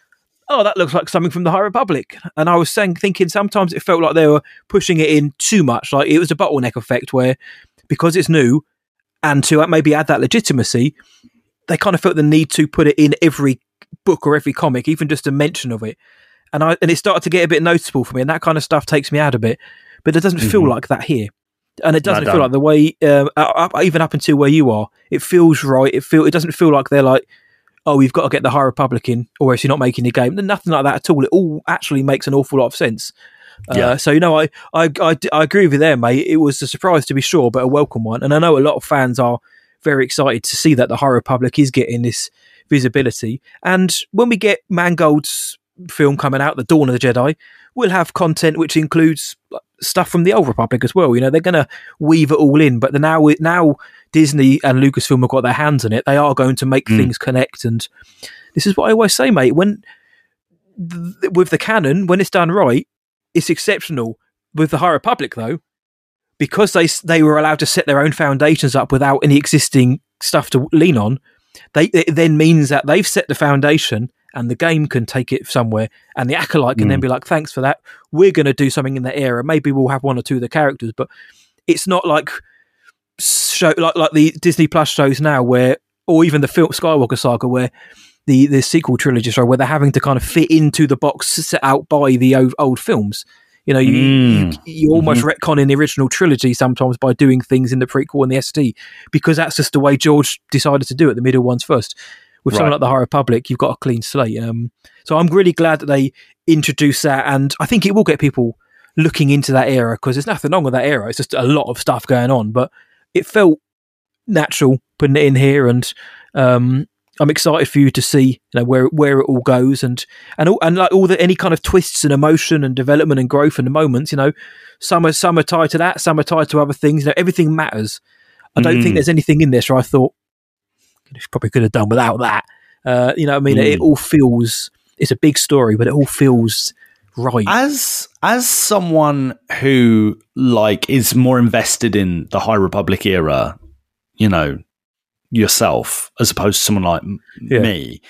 Oh, that looks like something from the High Republic. And I was saying, thinking sometimes it felt like they were pushing it in too much. Like it was a bottleneck effect where, because it's new, and to maybe add that legitimacy, they kind of felt the need to put it in every book or every comic, even just a mention of it. And I and it started to get a bit noticeable for me, and that kind of stuff takes me out a bit. But it doesn't feel Mhm. like that here, and it doesn't No, feel like the way um, up, even up until where you are. It feels right. It feel it doesn't feel like they're like, oh, we've got to get the High Republic in, or else you're not making the game. Nothing like that at all. It all actually makes an awful lot of sense. Yeah. Uh, so you know, I, I I I agree with you there, mate. It was a surprise to be sure, but a welcome one. And I know a lot of fans are very excited to see that the High Republic is getting this visibility. And when we get Mangold's film coming out, The Dawn of the Jedi, we'll have content which includes stuff from the Old Republic as well. You know, they're going to weave it all in. But the now now Disney and Lucasfilm have got their hands on it. They are going to make Mm. things connect. And this is what I always say, mate. When th- with the canon, when it's done right, it's exceptional. With the High Republic, though, because they they were allowed to set their own foundations up without any existing stuff to lean on, they it then means that they've set the foundation and the game can take it somewhere, and the acolyte can then Mm. be like, "Thanks for that. We're going to do something in that era. Maybe we'll have one or two of the characters, but it's not like show like like the Disney Plus shows now, where or even the film Skywalker saga, where the the sequel trilogy show, where they're having to kind of fit into the box set out by the old, old films. You know, you, Mm. you, you almost retcon in the original trilogy sometimes by doing things in the prequel and the SD because that's just the way George decided to do it. The middle ones first. With something like the High Republic, you've got a clean slate. Um, so I'm really glad that they introduced that, and I think it will get people looking into that era because there's nothing wrong with that era. It's just a lot of stuff going on, but it felt natural putting it in here, and um, I'm excited for you to see you know where where it all goes, and and all, and like all the any kind of twists and emotion and development and growth and the moments. You know, some are some are tied to that, some are tied to other things. You know, everything matters. I don't Mm. think there's anything in this where I thought "Goodness, probably could have done without that. Uh, you know, what I mean, it Mm. all feels it's a big story, but it all feels right. as as someone who like is more invested in the High Republic era, you know, yourself as opposed to someone like m- Yeah. me.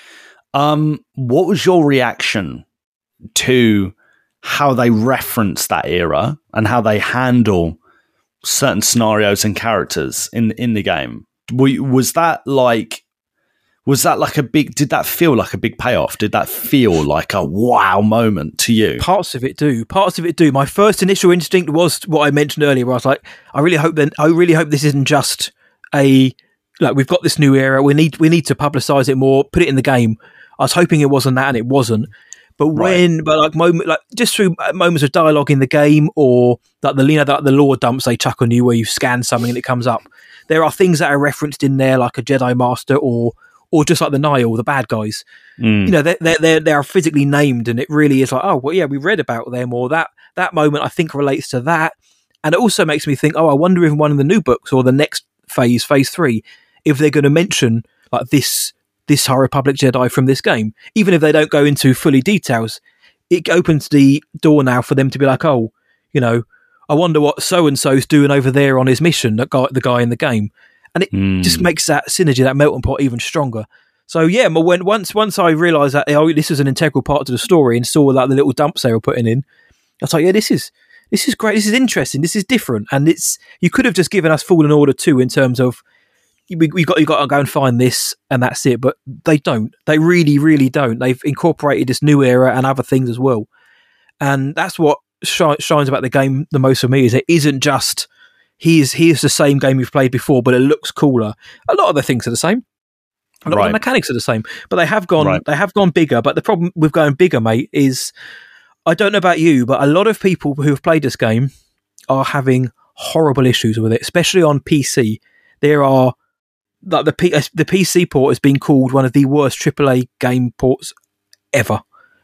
Um, what was your reaction to how they reference that era and how they handle certain scenarios and characters in in the game? Was that like was that like a big did that feel like a big payoff did that feel like a wow moment to you Parts of it do. Parts of it do. My first initial instinct was what I mentioned earlier. Where I was like, I really hope that I really hope this isn't just a like we've got this new era. We need we need to publicize it more. Put it in the game. I was hoping it wasn't that, and it wasn't. But when, but like moment, like just through uh, moments of dialogue in the game, or like the you know that the lore dumps they chuck on you where you scan something and it comes up. There are things that are referenced in there, like a Jedi Master, or or just like the Nihil, the bad guys Mm. you know they're, they're, they're, are physically named and it really is like oh well yeah we read about them or that that moment i think relates to that and it also makes me think oh i wonder if one of the new books or the next phase phase three if they're going to mention like this this High Republic Jedi from this game, even if they don't go into fully details. It opens the door now for them to be like, oh, you know, I wonder what so and so's doing over there on his mission. That guy, the guy in the game, and it Hmm. just makes that synergy, that melting pot, even stronger. So yeah, but when once once I realised that oh, this is an integral part to the story and saw like the little dumps they were putting in, I was like, yeah, this is this is great. This is interesting. This is different, and it's you could have just given us Fallen Order two in terms of we, we got you got to go and find this and that's it. But they don't. They really, really don't. They've incorporated this new era and other things as well, and that's what shines about the game the most for me. Is it isn't just here's here's the same game you've played before, but it looks cooler. A lot of the things are the same. A lot of the mechanics are the same, but they have gone Right. they have gone bigger. But the problem with going bigger, mate, is I don't know about you, but a lot of people who have played this game are having horrible issues with it, especially on PC. There are like the P- the PC port has been called one of the worst AAA game ports ever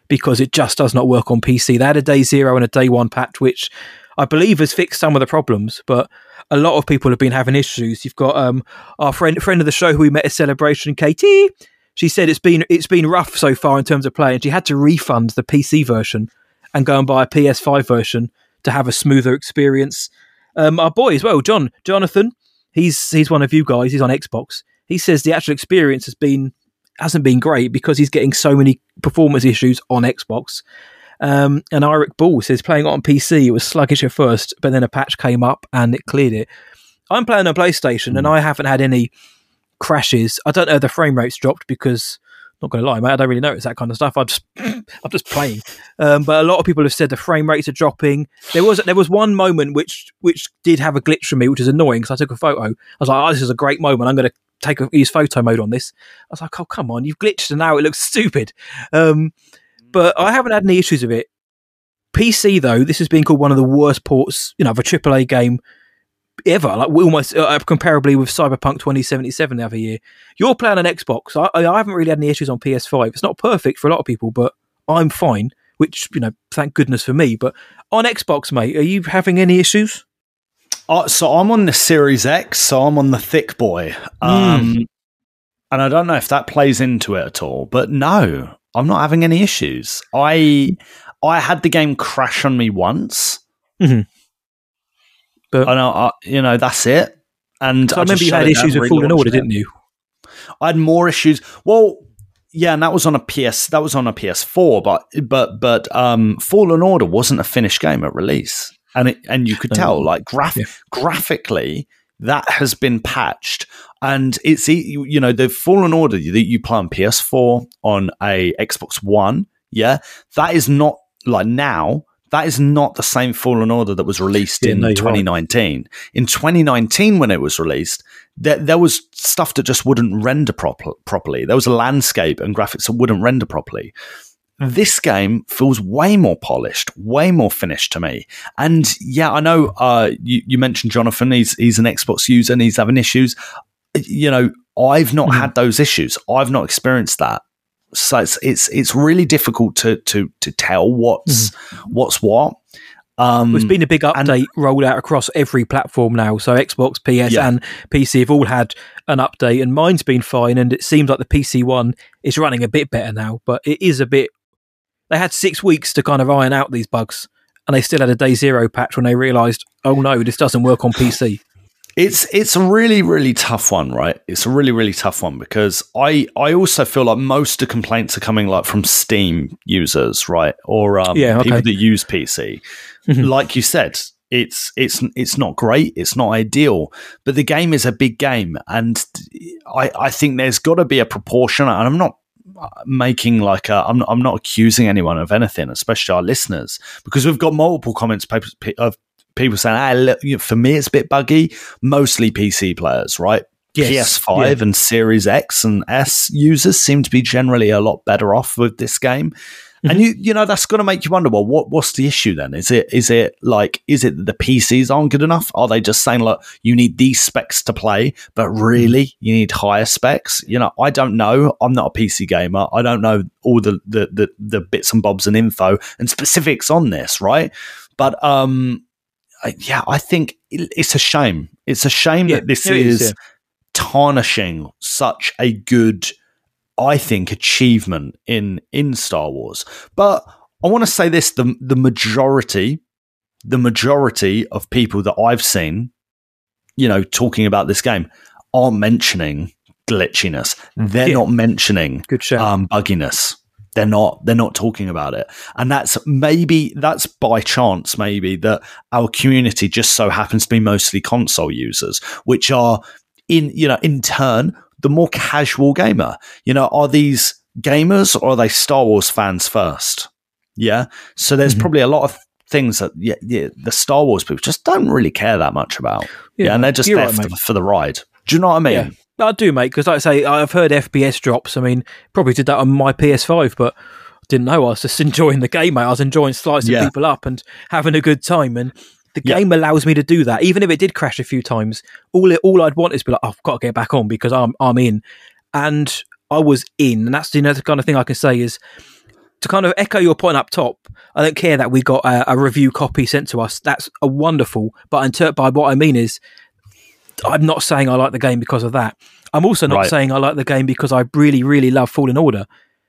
because it just does not work on PC. They had a day zero and a day one patch, which I believe has fixed some of the problems, but a lot of people have been having issues. You've got um, our friend friend of the show who we met at Celebration, Katie. She said it's been it's been rough so far in terms of play, and She had to refund the PC version and go and buy a PS5 version to have a smoother experience. Um, our boy as well, John Jonathan. He's he's one of you guys. He's on Xbox. He says the actual experience has been hasn't been great because he's getting so many performance issues on Xbox. Um, and Eric Ball says playing on PC, it was sluggish at first, but then a patch came up and it cleared it. I'm playing on PlayStation and I haven't had any crashes. I don't know if the frame rate's dropped because not going to lie, mate, I don't really notice that kind of stuff. I'm just I'm just playing. Um, but a lot of people have said the frame rates are dropping. There was there was one moment which which did have a glitch for me, which is annoying because I took a photo. I was like, oh, this is a great moment. I'm going to take a, use photo mode on this. I was like, oh come on, you've glitched and now it looks stupid. Um, but I haven't had any issues with it. PC though, this has been called one of the worst ports, you know, of a AAA game ever. Like almost uh, comparably with Cyberpunk 2077 the other year. You're playing on Xbox. I, I haven't really had any issues on PS5. It's not perfect for a lot of people, but I'm fine. Which you know, thank goodness for me. But on Xbox, mate, are you having any issues? Uh, so I'm on the Series X, so I'm on the thick boy. Um, And I don't know if that plays into it at all, but no, I'm not having any issues. I I had the game crash on me once. Mhm. But- I know, I, you know, that's it. And I, just remember you had issues with Fallen Order, it. didn't you? I had more issues. Well, yeah, and that was on a PS. That was on a PS4, but but but um, Fallen Order wasn't a finished game at release, and it, and you could um, tell, like graph- yeah. graphically, that has been patched, and it's you know the Fallen Order that you play on PS4 on a Xbox One, yeah, that is not like now. That is not the same Fallen Order that was released Yeah, in no, you're right. 2019. In 2019, when it was released, there, there was stuff that just wouldn't render proper, properly. There was a landscape and graphics that wouldn't render properly. This game feels way more polished, way more finished to me. And yeah, I know uh, you, you mentioned Jonathan. He's he's an Xbox user and he's having issues. You know, I've not Mm-hmm. had those issues. I've not experienced that. So it's it's it's really difficult to to to tell what's what's what. Um, There's been a big and- update rolled out across every platform now. So Xbox, PS, Yeah. and PC have all had an update, and mine's been fine. And it seems like the PC one is running a bit better now, but it is a bit. They had six weeks to kind of iron out these bugs, and they still had a day zero patch when they realised, oh no, this doesn't work on PC. It's it's a really really tough one, right? It's a really really tough one because I I also feel like most of the complaints are coming like from Steam users, right, or um, Yeah, okay. people that use PC. Mhm. Like you said, it's it's it's not great, it's not ideal, but the game is a big game, and I I think there's got to be a proportion, and I'm not making like a, I'm not, I'm not accusing anyone of anything, especially our listeners, because we've got multiple comments of people saying, ah, look, you know, for me it's a bit buggy. Mostly PC players, right? Yes, PS5 and Series X and S users seem to be generally a lot better off with this game. And you, you know, that's going to make you wonder. Well, what, what's the issue then? Is it, is it like, is it that the PCs aren't good enough? Are they just saying, like, you need these specs to play, but really you need higher specs? You know, I don't know. I'm not a PC gamer. I don't know all the the the, the bits and bobs and info and specifics on this, right? But um, yeah, I think it's a shame. It's a shame Yeah, that this is, is yeah. tarnishing such a good, I think, achievement in in Star Wars. But I want to say this: the the majority, the majority of people that I've seen, you know, talking about this game, are mentioning glitchiness. They're Yeah. not mentioning Good shout. um, bugginess. They're not. They're not talking about it, and that's maybe that's by chance. Maybe that our community just so happens to be mostly console users, which are in you know in turn the more casual gamer. You know, are these gamers or are they Star Wars fans first? Yeah. So there's Mhm. probably a lot of things that yeah, yeah, the Star Wars people just don't really care that much about. Yeah, and they're just there right, for, mate. for the ride. Do you know what I mean? Yeah. I do, mate, because like I say, I've heard FPS drops. I mean, probably did that on my PS5, but didn't know. I was just enjoying the game, mate. I was enjoying slicing Yeah. people up and having a good time. And the Yeah. game allows me to do that. Even if it did crash a few times, all it, all I'd want is be like, oh, I've got to get back on because I'm I'm in. And I was in. And that's you know, the kind of thing I can say is to kind of echo your point up top, I don't care that we got a, a review copy sent to us. That's a wonderful. But inter- by what I mean is, I'm not saying I like the game because of that. I'm also not Right. saying I like the game because I really, really love Fallen Order.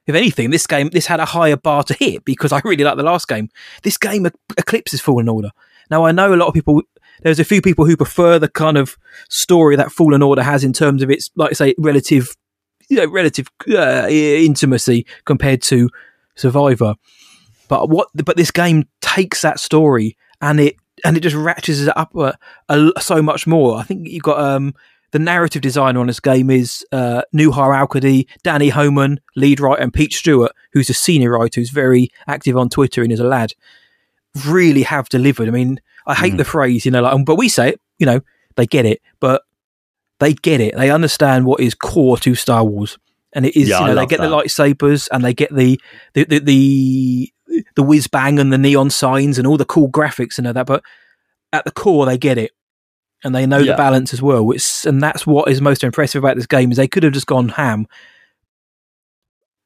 If anything, this game this had a higher bar to hit because I really like the last game. This game eclipses Fallen Order. Now I know a lot of people. There's a few people who prefer the kind of story that Fallen Order has in terms of its, like I say, relative, you know, relative uh, intimacy compared to Survivor. But what? But this game takes that story and it and it just ratchets it up so much more. I think you've got um, the narrative designer on this game is uh, Nuhar Alkadi, Danny Homan, lead writer, and Pete Stewart, who's a senior writer who's very active on Twitter and is a lad. Really have delivered. I mean, I hate Mm. the phrase, you know, like, but we say it, you know, they get it, but they get it. They understand what is core to Star Wars, and it is, Yeah, you know, they get the lightsabers and they get the the the the, the whiz bang and the neon signs and all the cool graphics and all that. But at the core, they get it, and they know Yeah. the balance as well. It's, and that's what is most impressive about this game is they could have just gone ham,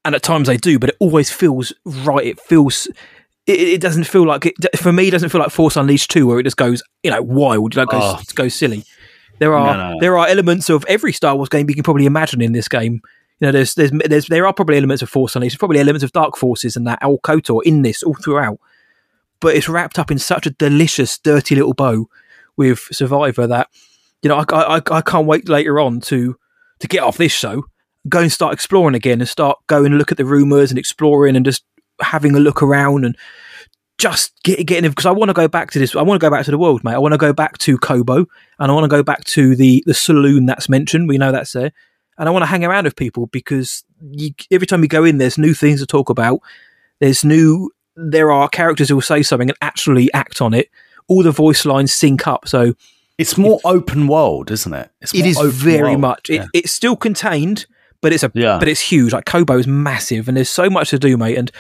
and at times they do, but it always feels right. It feels. It, it doesn't feel like it for me. It doesn't feel like Force Unleashed two, where it just goes, you know, wild, like goes, Oh. goes silly. There are No, no, there are elements of every Star Wars game you can probably imagine in this game. You know, there's there's, there's there are probably elements of Force Unleashed, probably elements of Dark Forces and that Al KOTOR in this all throughout. But it's wrapped up in such a delicious, dirty little bow with Survivor that you know I, I, I can't wait later on to to get off this show, go and start exploring again, and start going and look at the rumors and exploring and just having a look around and just get, getting because I want to go back to this. I want to go back to the world, mate. I want to go back to Koboh and I want to go back to the the saloon that's mentioned. We know that's there, and I want to hang around with people because you, every time you go in, there's new things to talk about. There's new. There are characters who will say something and actually act on it. All the voice lines sync up, so It's more open world, isn't it? It's it is very world. much. It, Yeah. It's still contained, but it's a Yeah. but it's huge. Like Koboh is massive, and there's so much to do, mate. And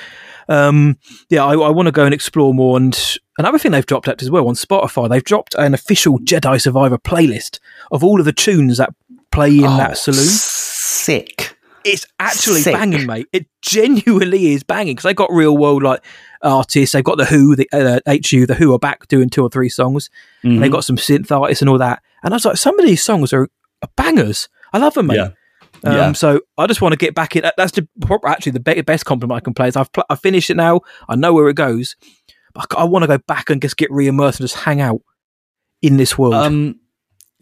um, yeah, I, I want to go and explore more. And another thing they've dropped out as well on Spotify, they've dropped an official Jedi Survivor playlist of all of the tunes that play in Oh, that saloon. Sick. It's actually sick. banging, mate. It genuinely is banging because they got real world like artists. They've got the HU, the uh, HU, the HU are back doing two or three songs. Mhm. They got some synth artists and all that. And I was like, some of these songs are, are bangers. I love them, mate. Yeah. Um, Yeah. So I just want to get back in. That's the, actually the best compliment I can play. Is I've pl- I've finished it now. I know where it goes. But I, want to go back and just get re-immersed and just hang out in this world. Um,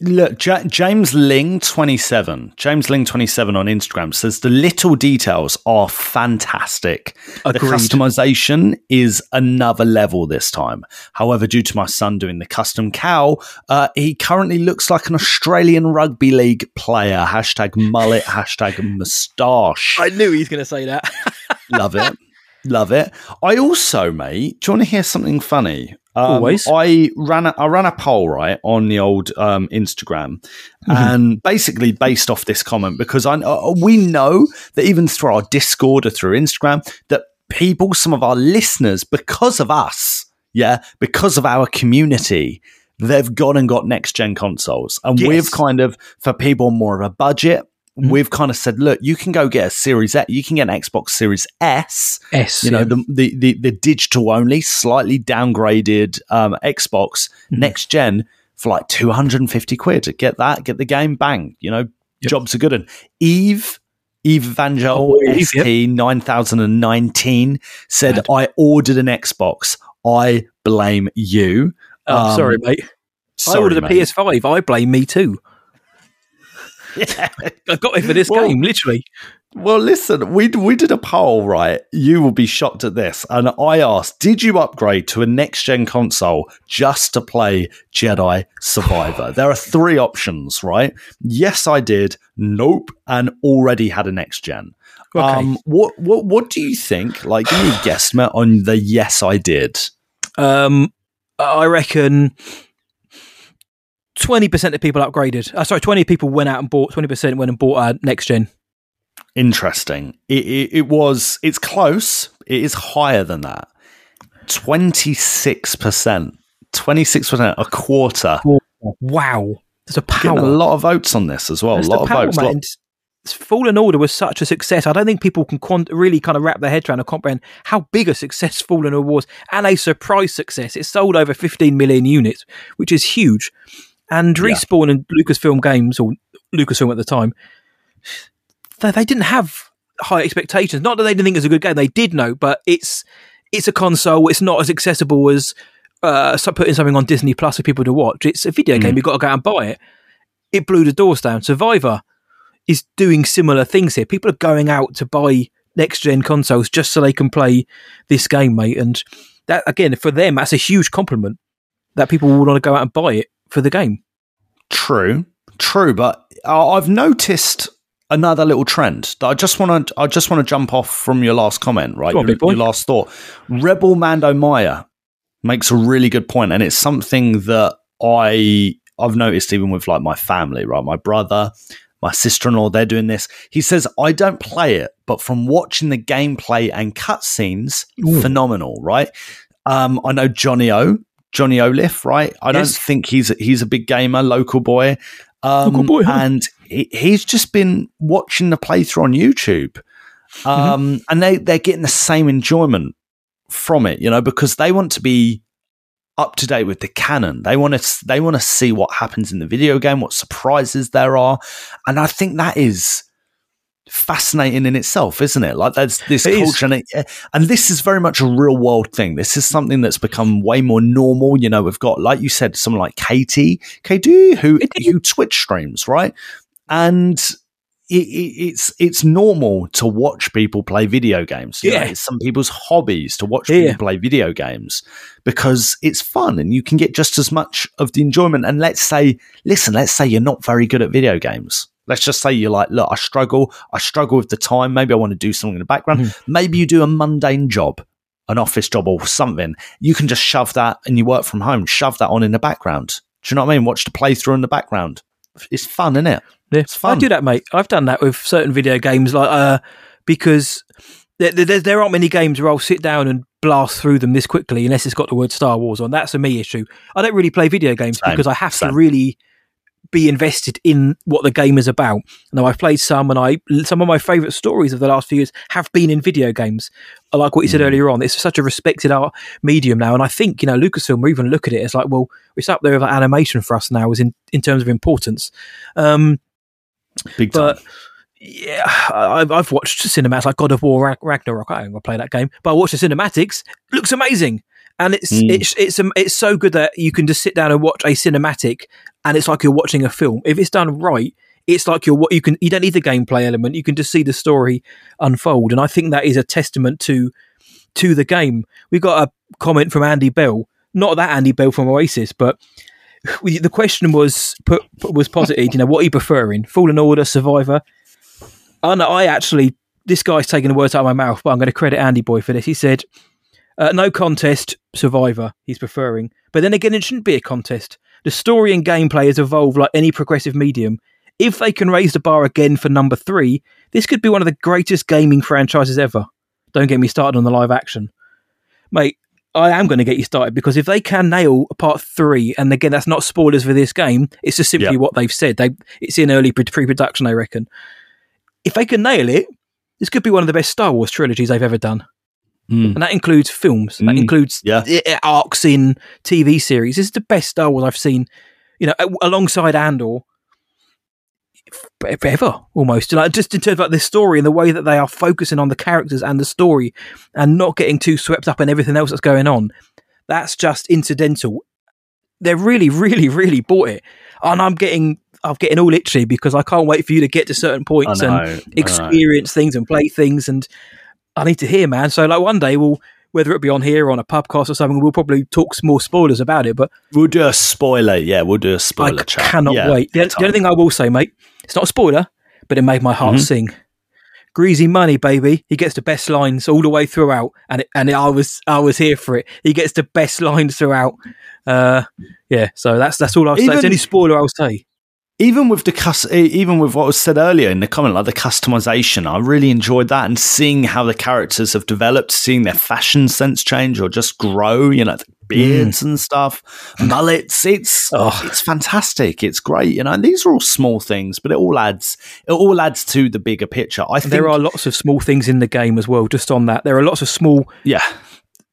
look, Ja James Ling twenty seven. James Ling twenty seven on Instagram says the little details are fantastic. The customization is another level this time. However, due to my son doing the custom Cal, uh, he currently looks like an Australian rugby league player. Hashtag mullet. hashtag moustache. I knew he was going to say that. Love it. Love it. I also, mate, do you want to hear something funny? Um, Always. I ran a, I ran a poll right on the old um, Instagram, Mm-hmm. and basically based off this comment because I uh, we know that even through our Discord or through Instagram that people, some of our listeners, because of us, yeah, because of our community, they've gone and got next gen consoles, and Yes. we've kind of for people more of a budget. Mhm. We've kind of said, look, you can go get a Series X, you can get an Xbox Series S, S. you know the, the the the digital only slightly downgraded um xbox Mhm. next gen for like 250 quid get that get the game bang you know Jobs are good. And Eve, Eve Evangel Oh, Eve, yep. 9019 said, I ordered an Xbox. I blame you. Oh, Um, sorry, mate. I Sorry, ordered a mate. PS5. I blame me too. I got it for this Well- game, literally. Well, listen, we we did a poll, right? You will be shocked at this. And I asked, did you upgrade to a next gen console just to play Jedi Survivor? there are three options, right? Yes, I did. Nope, and already had a next gen. Okay. Um, what what what do you think? Like, give me a guesstimate on the yes, I did. Um, I reckon twenty percent of people upgraded. Uh, sorry, twenty people went out and bought. Twenty percent went and bought a next gen. Interesting. It, it, it was. It's close. It is higher than that. Twenty six percent. Twenty six percent. A quarter. Wow, there's a Getting power. a lot of votes on this as well. There's a lot the of votes. Lot- Fallen Order was such a success. I don't think people can quant- really kind of wrap their head around and comprehend how big a success Fallen Order was, and a surprise success. It sold over 15 million units, which is huge. And Yeah. Respawn and Lucasfilm Games, or Lucasfilm at the time, they, they didn't have high expectations. Not that they didn't think it was a good game; they did know, but it's it's a console. It's not as accessible as uh, putting something on Disney Plus for people to watch. It's a video game. You've got to go out and buy it. It blew the doors down. Survivor is doing similar things here. People are going out to buy next gen consoles just so they can play this game, mate. And that again, for them, that's a huge compliment that people will want to go out and buy it for the game. True, true, but uh, I've noticed another little trend that I just want to. I just want to jump off from your last comment, right? On, your, your last thought. Rebel Mando Maya makes a really good point, and it's something that I I've noticed even with like my family, right? My brother, my sister-in-law, they're doing this. He says I don't play it, but from watching the gameplay and cutscenes, phenomenal, right? Um, I know Johnny O, Johnny Oliff, right? I don't think he's he's a big gamer, local boy. Um, Local boy, huh? and he, he's just been watching the playthrough on YouTube, um, and they they're getting the same enjoyment from it, you know, because they want to be up to date with the canon. They want to they want to see what happens in the video game, what surprises there are, and I think that is fascinating in itself, isn't it? Like that's this It culture, and, it, and this is very much a real world thing. This is something that's become way more normal. You know, we've got like you said, someone like Katie, Katie, who who Twitch streams, right? And it, it, it's it's normal to watch people play video games. You know, Yeah. it's some people's hobbies to watch Yeah. people play video games because it's fun and you can get just as much of the enjoyment. And let's say, listen, let's say you're not very good at video games. Let's just say you're like, look, I struggle. I struggle with the time. Maybe I want to do something in the background. Mm-hmm. Maybe you do a mundane job, an office job or something. You can just shove that and you work from home, shove that on in the background. Do you know what I mean? Watch the playthrough in the background. It's fun, isn't it? Yeah, It's fun. I do that, mate. I've done that with certain video games, like uh, because there, there, there aren't many games where I'll sit down and blast through them this quickly, unless it's got the word Star Wars on. That's a me issue. I don't really play video games Same, because I have same. to really be invested in what the game is about. Now I've played some, and I some of my favourite stories of the last few years have been in video games. I like what you Mm. said earlier on. It's such a respected art medium now, and I think you know Lucasfilm will even look at it as like, well, it's up there with animation for us now, as in in terms of importance. Um, Big time. but yeah, I- I've, I've watched cinematics like God of War Ragnarok. I gonna play that game, but I watched the cinematics. It looks amazing, and it's Mm. it's it's um, it's so good that you can just sit down and watch a cinematic, and it's like you're watching a film. If it's done right, it's like you're what you can. You don't need the gameplay element. You can just see the story unfold, and I think that is a testament to to the game. We got a comment from Andy Bell, not that Andy Bell from Oasis, but we, the question was put was posited. You know, what are you preferring? Fallen Order, Survivor. And I actually this guy's taking the words out of my mouth, but I'm going to credit Andy Boy for this. He said, uh, "No contest, Survivor." He's preferring, but then again, it shouldn't be a contest. The story and gameplay has evolved like any progressive medium. If they can raise the bar again for number three, this could be one of the greatest gaming franchises ever. Don't get me started on the live action, mate. I am going to get you started because if they can nail part three, and again, that's not spoilers for this game. It's just simply Yeah. what they've said. They it's in early pre- pre-production, I reckon. If they can nail it, this could be one of the best Star Wars trilogies they've ever done, Mm. and that includes films. That Mm. includes Yeah. arcs in TV series. This is the best Star Wars I've seen. You know, alongside Andor. ever almost. Like just in terms of like the story and the way that they are focusing on the characters and the story and not getting too swept up in everything else that's going on. That's just incidental. They're really, really, really bought it, and I'm getting. I'm getting all itchy because I can't wait for you to get to certain points know, and experience things and play things. And I need to hear, man. So like one day we'll, whether it be on here or on a podcast or something, we'll probably talk some more spoilers about it. But We'll do a spoiler. Yeah, we'll do a spoiler chat. cannot Yeah, wait. The, the only thing I will say, mate, it's not a spoiler, but it made my heart Mhm. sing. Greezy money, baby. He gets the best lines all the way throughout, and it, and I was I was here for it. He gets the best lines throughout. Uh, yeah, so that's that's all I'll say. It's any spoiler I'll say. Even with the even with what was said earlier in the comment, like the customization, I really enjoyed that and seeing how the characters have developed, seeing their fashion sense change or just grow. You know, beards mm. and stuff, mullets. It's Oh. it's fantastic. It's great. You know, and these are all small things, but it all adds it all adds to the bigger picture. I think There are lots of small things in the game as well. Just on that, there are lots of small. yeah.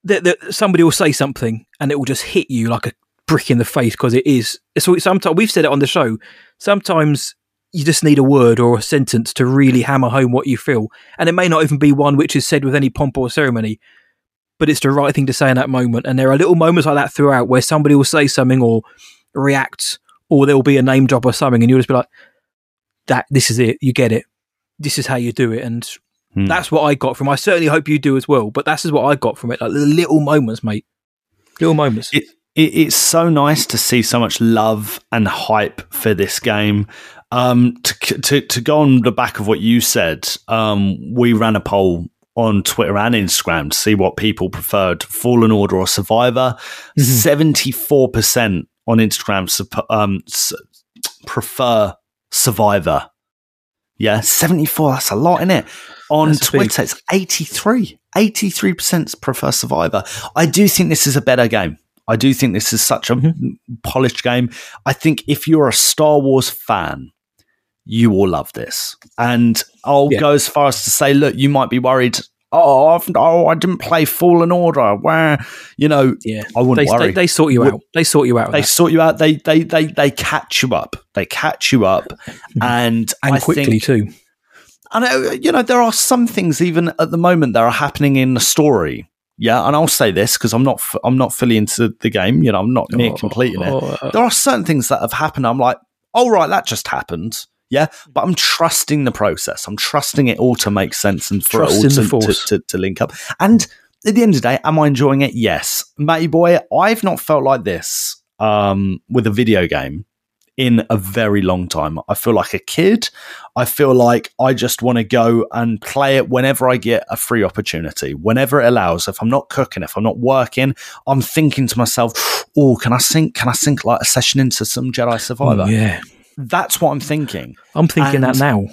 That, that somebody will say something and it will just hit you like a brick in the face because it is. So sometimes we've said it on the show. Sometimes you just need a word or a sentence to really hammer home what you feel, and it may not even be one which is said with any pomp or ceremony, but it's the right thing to say in that moment. And there are little moments like that throughout where somebody will say something or react, or there will be a name drop or something, and you'll just be like, "That this is it. You get it. This is how you do it." And Hmm. that's what I got from. I certainly hope you do as well. But that's what I got from it. Like the little moments, mate. Little moments. it, it, it's so nice to see so much love and hype for this game. Um, to, to to go on the back of what you said, um, we ran a poll on Twitter and Instagram to see what people preferred: Fallen Order or Survivor. Four percent on Instagram um, prefer Survivor. Yeah, 74. That's a lot, in it? On That's big. Twitter, it's 83. 83% prefer Survivor. I do think this is a better game. I do think this is such a Mm-hmm. polished game. I think if you're a Star Wars fan, you will love this. And I'll Yeah. go as far as to say, look, you might be worried. Oh, I've, oh, I didn't play Fallen Order. Where you know, yeah, I wouldn't they, worry. They, they sort you out. They sort you out. they that. sort you out. They they they they catch you up. They catch you up, and and I quickly think, too. And you know there are some things even at the moment that are happening in the story. Yeah, and I'll say this because I'm not I'm not fully into the game. You know, I'm not near completing it. Oh, There are certain things that have happened. I'm like, all right, that just happened. Yeah, but I'm trusting the process. I'm trusting it all to make sense and for Trust it all to, to, to, to link up. And at the end of the day, am I enjoying it? Yes, Matty boy. I've not felt like this um, with a video game in a very long time. I feel like a kid. I feel like I just want to go and play it whenever I get a free opportunity, whenever it allows. If I'm not cooking, if I'm not working, I'm thinking to myself, "Oh, can I sink? Can I sink like a session into some Jedi Survivor?" Oh, yeah, That's what I'm thinking. I'm thinking that now.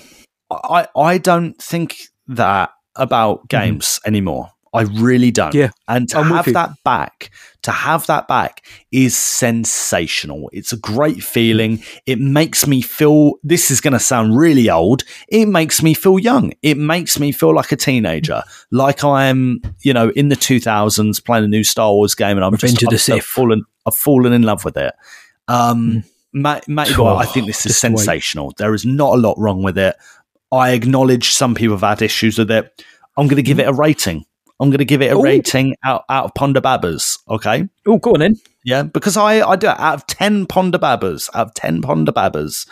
I I don't think that about games anymore. I really don't. Mm-hmm. Yeah, and to I'm have that back, to have that back is sensational. It's a great feeling. It makes me feel. This is going to sound really old. It makes me feel young. It makes me feel like a teenager, like I'm, you know, in the 2000s playing a new Star Wars game, and I'm Revenge just I've, Sith. I've fallen. I've fallen in love with it. Um, Matt, Matty Oh, I think this is just wait. sensational. There is not a lot wrong with it. I acknowledge some people have had issues with it. I'm going to give it a rating. I'm going to give it a Ooh. rating out, out of Ponda Babas. Okay. Oh, go on then. Yeah. Because I, I do it out of 10 Ponda Babas, out of 10 Ponda Babas.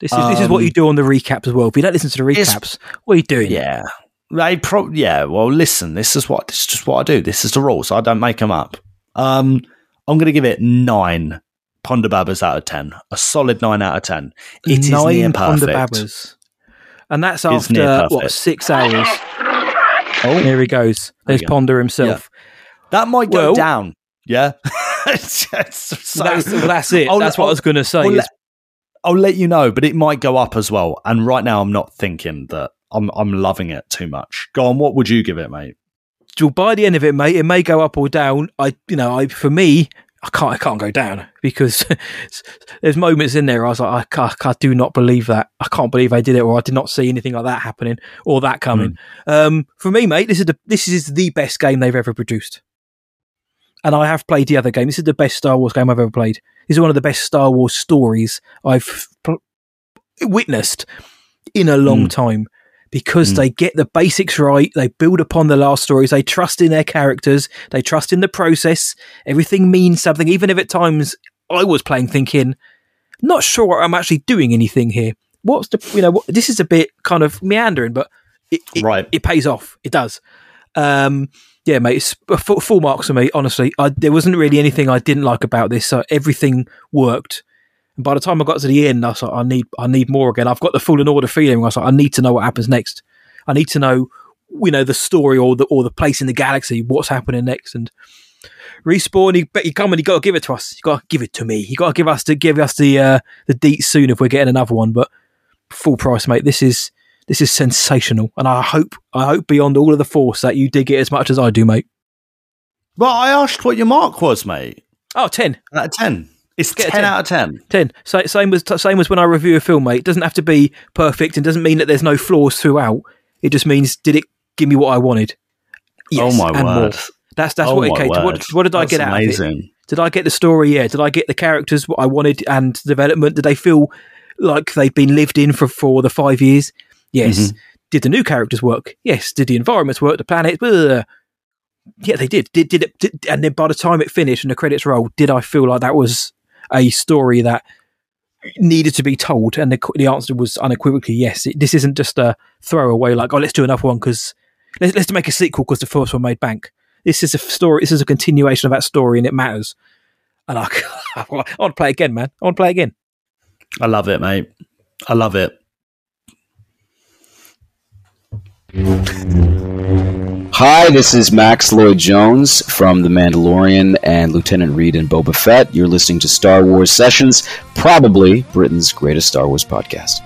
This is this is what Um, you do on the recaps as well. If you don't listen to the recaps, what are you doing? Yeah. They pro- yeah. Well, listen, this is what, this is just what I do. This is the rules. I don't make them up. Um, I'm going to give it nine Ponda Babas out of 10. A solid nine out of 10. It is Nine near Ponda perfect. And that's after what six hours. Oh, Here he goes. There's you go. Ponder himself. That might go Well- down. Yeah. So- that's, well, that's it. I'll that's what I was going to say. I'll is- let, I'll let you know, but it might go up as well. And right now, I'm not thinking that I'm I'm loving it too much. Go on. What would you give it, mate? well, by the end of it, mate, it may go up or down. I, you know, I for me, I can't, I can't go down because there's moments in there I was like, I, can't, I do not believe that. I can't believe I did it, or I did not see anything like that happening or that coming. Um, for me, mate, this is the this is the best game they've ever produced. And I have played the other game. This is the best Star Wars game I've ever played. This is one of the best Star Wars stories I've pl- witnessed in a long time because they get the basics right. They build upon the last stories. They trust in their characters. They trust in the process. Everything means something, even if at times I was playing thinking, not sure I'm actually doing anything here. What's the, you know, what, this is a bit kind of meandering, but it, it, Right. it pays off. It does. Um, yeah, mate, it's full, full marks for me. Honestly, I, there wasn't really anything I didn't like about this. So everything worked. And by the time I got to the end, I was like, I need, I need more again. I've got the Fallen Order feeling. I was like, I need to know what happens next. I need to know, you know, the story or the or the place in the galaxy, what's happening next. And respawn, you, but you come and you got to give it to us. You got to give it to me. You got to give us the give us the uh, the deets soon if we're getting another one. But full price, mate. This is this is sensational, and I hope I hope beyond all of the force that you dig it as much as I do, mate. Well, I asked what your mark was, mate. Oh, 10. Out of 10. It's Get 10, 10. out of 10. 10. So, same as same as when I review a film, mate. It doesn't have to be perfect and doesn't mean that there's no flaws throughout. It just means did it give me what I wanted? Yes, oh, my and more. word. That's that's Oh, what it came to. What, what did I get out of it? Did I get the story? Yeah. Did I get the characters what I wanted and development? Did they feel like they've been lived in for for the five years? Yes. Mm-hmm. Did the new characters work? Yes. Did the environments work? The planet? Blah. Yeah, they did. Did did it? Did, and then by the time it finished and the credits rolled, did I feel like that was a story that needed to be told? And the, the answer was unequivocally yes. It, this isn't just a throwaway like, oh, let's do another one because let's let's make a sequel because the first one made bank. This is a story. This is a continuation of that story, and it matters. And I, I want to play again, man. I want to play again. I love it, mate. I love it. Hi, this is Max Lloyd Jones from The Mandalorian and Lieutenant Reed and Boba Fett. You're listening to Star Wars Sessions, probably Britain's greatest Star Wars podcast.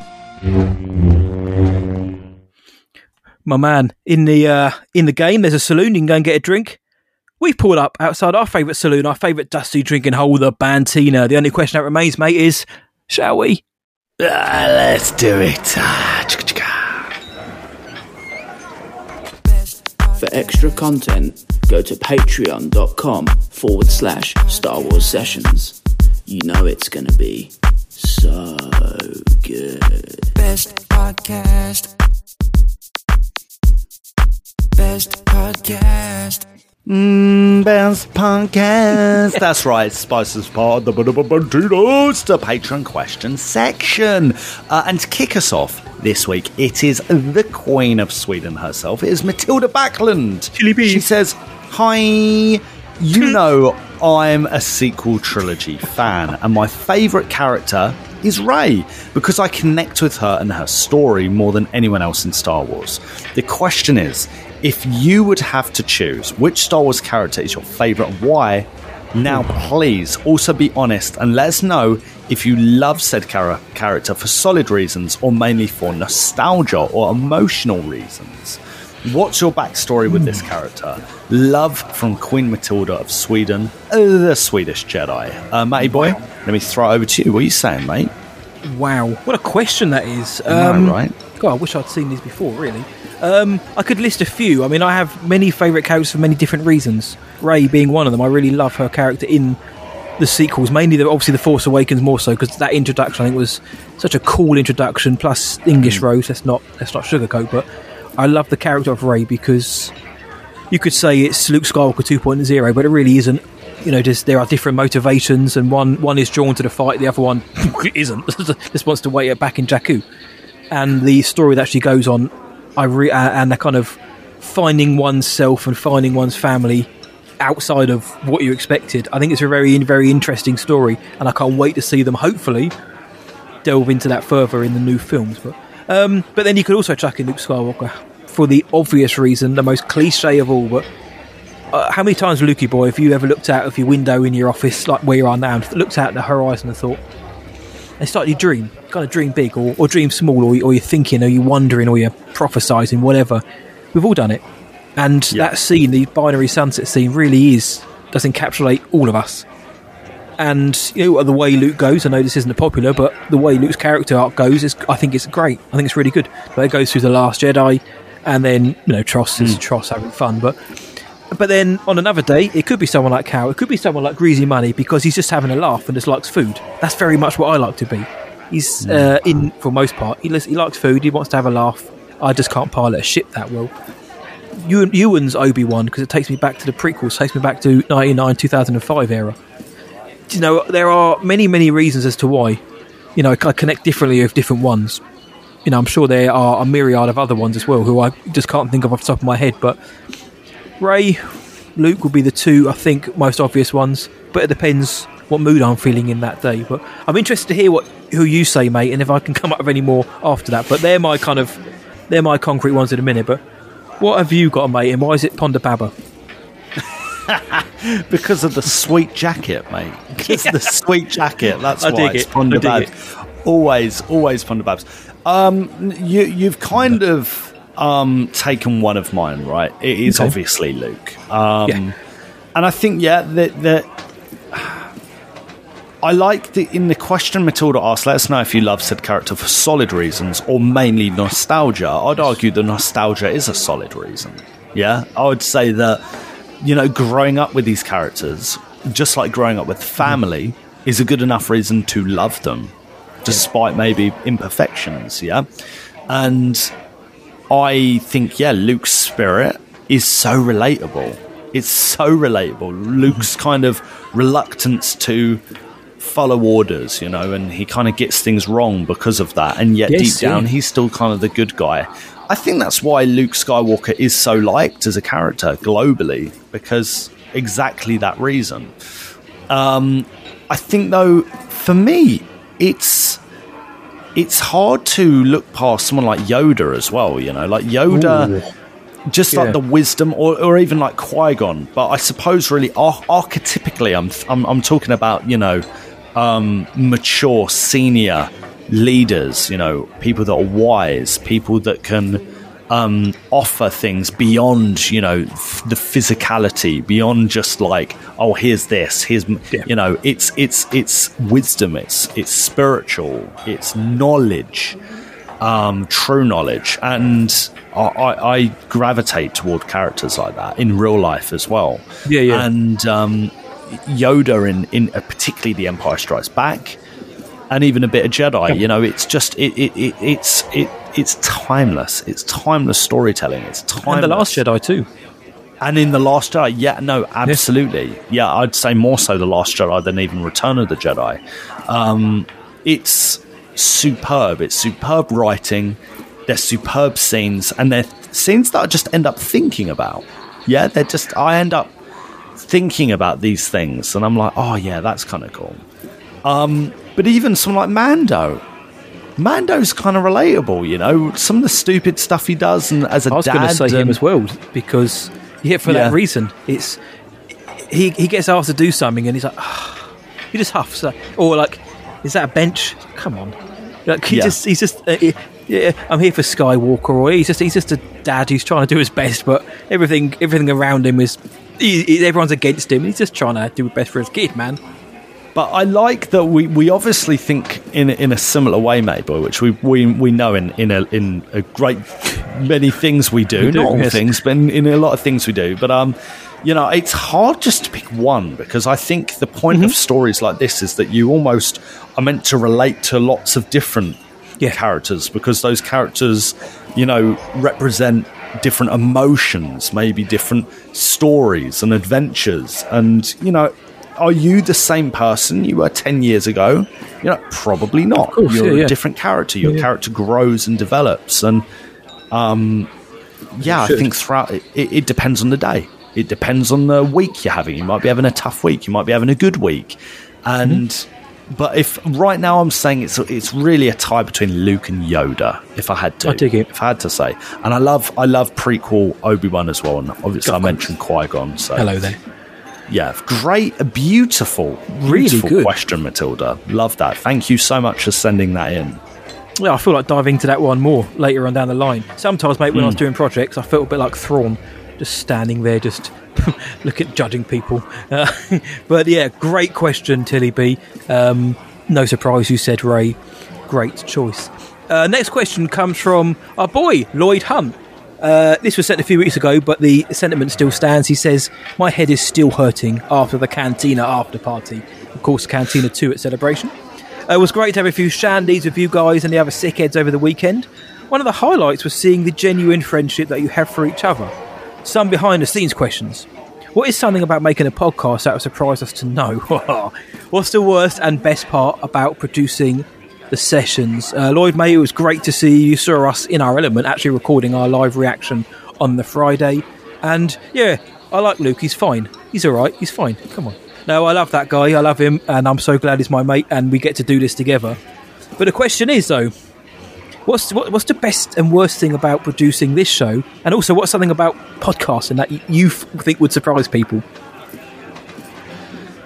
My man, in the uh, in the game, there's a saloon. You can go and get a drink. We pulled up outside our favourite saloon, our favourite dusty drinking hole, the Bantina. The only question that remains, mate, is shall we? Ah, let's do it. Ah, For extra content, go to patreon.com forward slash Star Wars Sessions. You know it's going to be so good. Best podcast. Best podcast. Mm, best podcast. That's right, Spices Pod, the Banditos, the patron question section. Uh, and to kick us off this week, it is the Queen of Sweden herself. It is Matilda Backlund. She says, Hi, you know I'm a sequel trilogy fan, and my favourite character is Rey because I connect with her and her story more than anyone else in Star Wars. The question is, if you would have to choose which Star Wars character is your favourite and why, now please also be honest and let us know if you love said chara- character for solid reasons or mainly for nostalgia or emotional reasons. What's your backstory with this character? Love from Queen Matilda of Sweden, uh, the Swedish Jedi. Uh, Matty boy, let me throw it over to you. What are you saying, mate? Wow, what a question that is. Um, right? God, I wish I'd seen these before, really. Um, I could list a few. I mean, I have many favourite characters for many different reasons. Rey being one of them. I really love her character in the sequels, mainly the, obviously the Force Awakens more so because that introduction I think was such a cool introduction. Plus English Rose. Let's not let's not sugarcoat, but I love the character of Rey because you could say it's Luke Skywalker 2.0, but it really isn't. You know, just there are different motivations, and one one is drawn to the fight, the other one isn't. just wants to wait it back in Jakku. And the story that actually goes on, I re- uh, and the kind of finding oneself and finding one's family outside of what you expected. I think it's a very very interesting story, and I can't wait to see them. Hopefully, delve into that further in the new films. But um, but then you could also chuck in Luke Skywalker for the obvious reason, the most cliche of all. But uh, how many times, Lukey boy, have you ever looked out of your window in your office, like where you are now, and looked out at the horizon and thought, and started your dream, kind of dream big or, or dream small, or, or you're thinking, or you're wondering, or you're prophesizing, whatever. We've all done it, and that scene, the binary sunset scene, really is does encapsulate all of us. And you know the way Luke goes. I know this isn't popular, but the way Luke's character arc goes is, I think it's great. I think it's really good. But it goes through the Last Jedi, and then you know Tross is Tross having fun, but but then on another day, it could be someone like Cal. It could be someone like Greezy Money because he's just having a laugh and just likes food. That's very much what I like to be. He's uh, in for most part. He, he likes food. He wants to have a laugh. I just can't pilot a ship that well. Ewan, Ewan's Obi Wan because it takes me back to the prequels. Takes me back to ninety nine two thousand and five era. You know, there are many many reasons as to why. You know, I connect differently with different ones. You know, I'm sure there are a myriad of other ones as well who I just can't think of off the top of my head. But Rey, Luke would be the two I think most obvious ones. But it depends what mood I'm feeling in that day. But I'm interested to hear what who you say, mate, and if I can come up with any more after that. But they're my kind of they're my concrete ones in a minute. But what have you got, mate, and why is it Ponda Baba? because of the sweet jacket, mate. Because of the sweet jacket. That's I why it's it. Ponda I dig Always, always Ponda Babs. Um, you, you've kind of um, taken one of mine, right? It is Okay. obviously Luke. Um, Yeah. And I think, yeah, that that I like the in the question Matilda asked. Let us know if you love said character for solid reasons or mainly nostalgia. I'd argue the nostalgia is a solid reason. Yeah, I would say that you know growing up with these characters, just like growing up with family, is a good enough reason to love them, despite maybe imperfections. Yeah, and I think yeah, Luke's spirit is so relatable. It's so relatable. Luke's kind of reluctance to follow orders, you know, and he kind of gets things wrong because of that. And yet, Yes, deep down, yeah. he's still kind of the good guy. I think that's why Luke Skywalker is so liked as a character globally because exactly that reason. Um, I think, though, for me, it's it's hard to look past someone like Yoda as well. You know, like Yoda just Yeah. like the wisdom, or, or even like Qui Gon. But I suppose really ar- archetypically, I'm, I'm I'm talking about you know um, mature senior leaders. You know, people that are wise, people that can um, offer things beyond you know f- the physicality, beyond just like oh here's this, here's m you know it's it's it's wisdom, it's it's spiritual, it's knowledge um, true knowledge, and I, I, I gravitate toward characters like that in real life as well. Yeah, yeah. And um, Yoda in in uh, particularly The Empire Strikes Back, and even a bit of Jedi. You know, it's just it, it, it it's it it's timeless. It's timeless storytelling. It's timeless. And the Last Jedi too. And in the Last Jedi, yeah, no, absolutely, yeah, I'd say more so the Last Jedi than even Return of the Jedi. Um, it's superb. It's superb writing. They're superb scenes, and they're scenes that I just end up thinking about. Yeah, they're just I end up thinking about these things, and I'm like, oh yeah, that's kind of cool. Um, but even someone like Mando. Mando's kind of relatable, you know. Some of the stupid stuff he does, and as a I was going to say him as well because yeah, for Yeah. that reason, it's he he gets asked to do something and he's like, he just huffs, like, or like, is that a bench? Come on, like he Yeah. just he's just uh, he- yeah, I'm here for Skywalker, or he's just he's just a dad who's trying to do his best, but everything everything around him is. He, he- everyone's against him. He's just trying to do his best for his kid, man. But I like that we, we obviously think in in a similar way, Mabel, which we, we we know in in a in a great many things we do, We do, not all yes. things, but in, in a lot of things we do. But um, you know, it's hard just to pick one because I think the point Mm-hmm. of stories like this is that you almost are meant to relate to lots of different characters because those characters, you know, represent different emotions, maybe different stories and adventures, and you know are you the same person you were 10 years ago? You know, probably not. course, You're yeah, a yeah. different character. Your Yeah. character grows and develops. And um, yeah, I think throughout it, it, depends on the day. It depends on the week you're having. You might be having a tough week. You might be having a good week. And Mm-hmm. but if right now I'm saying it's it's really a tie between Luke and Yoda. If I had to, I dig it. if I had to say, and I love I love prequel Obi Wan as well. And obviously I mentioned Qui Gon. So Hello there. Yeah, great, beautiful, Really beautiful good. question, Matilda. Love that. Thank you so much for sending that in. Yeah, I feel like diving into that one more later on down the line. Sometimes, mate, when I was Mm. doing projects, I felt a bit like Thrawn, just standing there, just look at judging people. Uh, but yeah, great question, Tilly B. Um, no surprise you said Rey. Great choice. Uh, next question comes from our boy Lloyd Hunt. Uh, this was sent a few weeks ago, but the sentiment still stands. He says, "My head is still hurting after the Cantina after party. Of course, Cantina Two at Celebration." Uh, it was great to have a few shandies with you guys and the other sickheads over the weekend. One of the highlights was seeing the genuine friendship that you have for each other. Some behind the scenes questions. What is something about making a podcast that would surprise us to know? What's the worst and best part about producing the sessions? Uh, Lloyd May, it was great to see you saw us in our element, actually recording our live reaction on the Friday. And yeah, I like Luke. He's fine. He's all right. He's fine. Come on. No, I love that guy. I love him, and I'm so glad he's my mate, and we get to do this together. But the question is, though, what's what, what's the best and worst thing about producing this show, and also what's something about podcasting that you f- think would surprise people?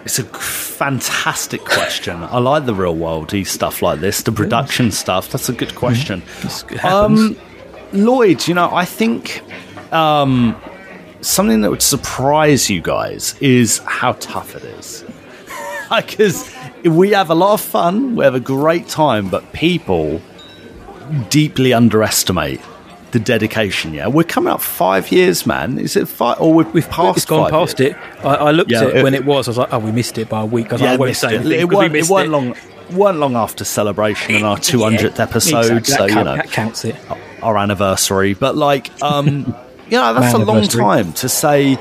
It's a fantastic question. I like the real worldy stuff like this, the production stuff. That's a good question. It happens. Um, Lloyd, you know, I think um, something that would surprise you guys is how tough it is. Because we have a lot of fun, we have a great time, but people deeply underestimate the dedication. Yeah, we're coming up five years, man. Is it five? Or we've, we've passed. it's gone past years? it. I, I looked Yeah, at it when it was. I was like, oh, we missed it by a week. I was Yeah, like, I won't missed say it. anything It 'cause we weren't, it weren't it. long. weren't long after celebration and our 200th episode, Exactly. so you know that counts it. our anniversary. But like, um, you know, that's a long time to say.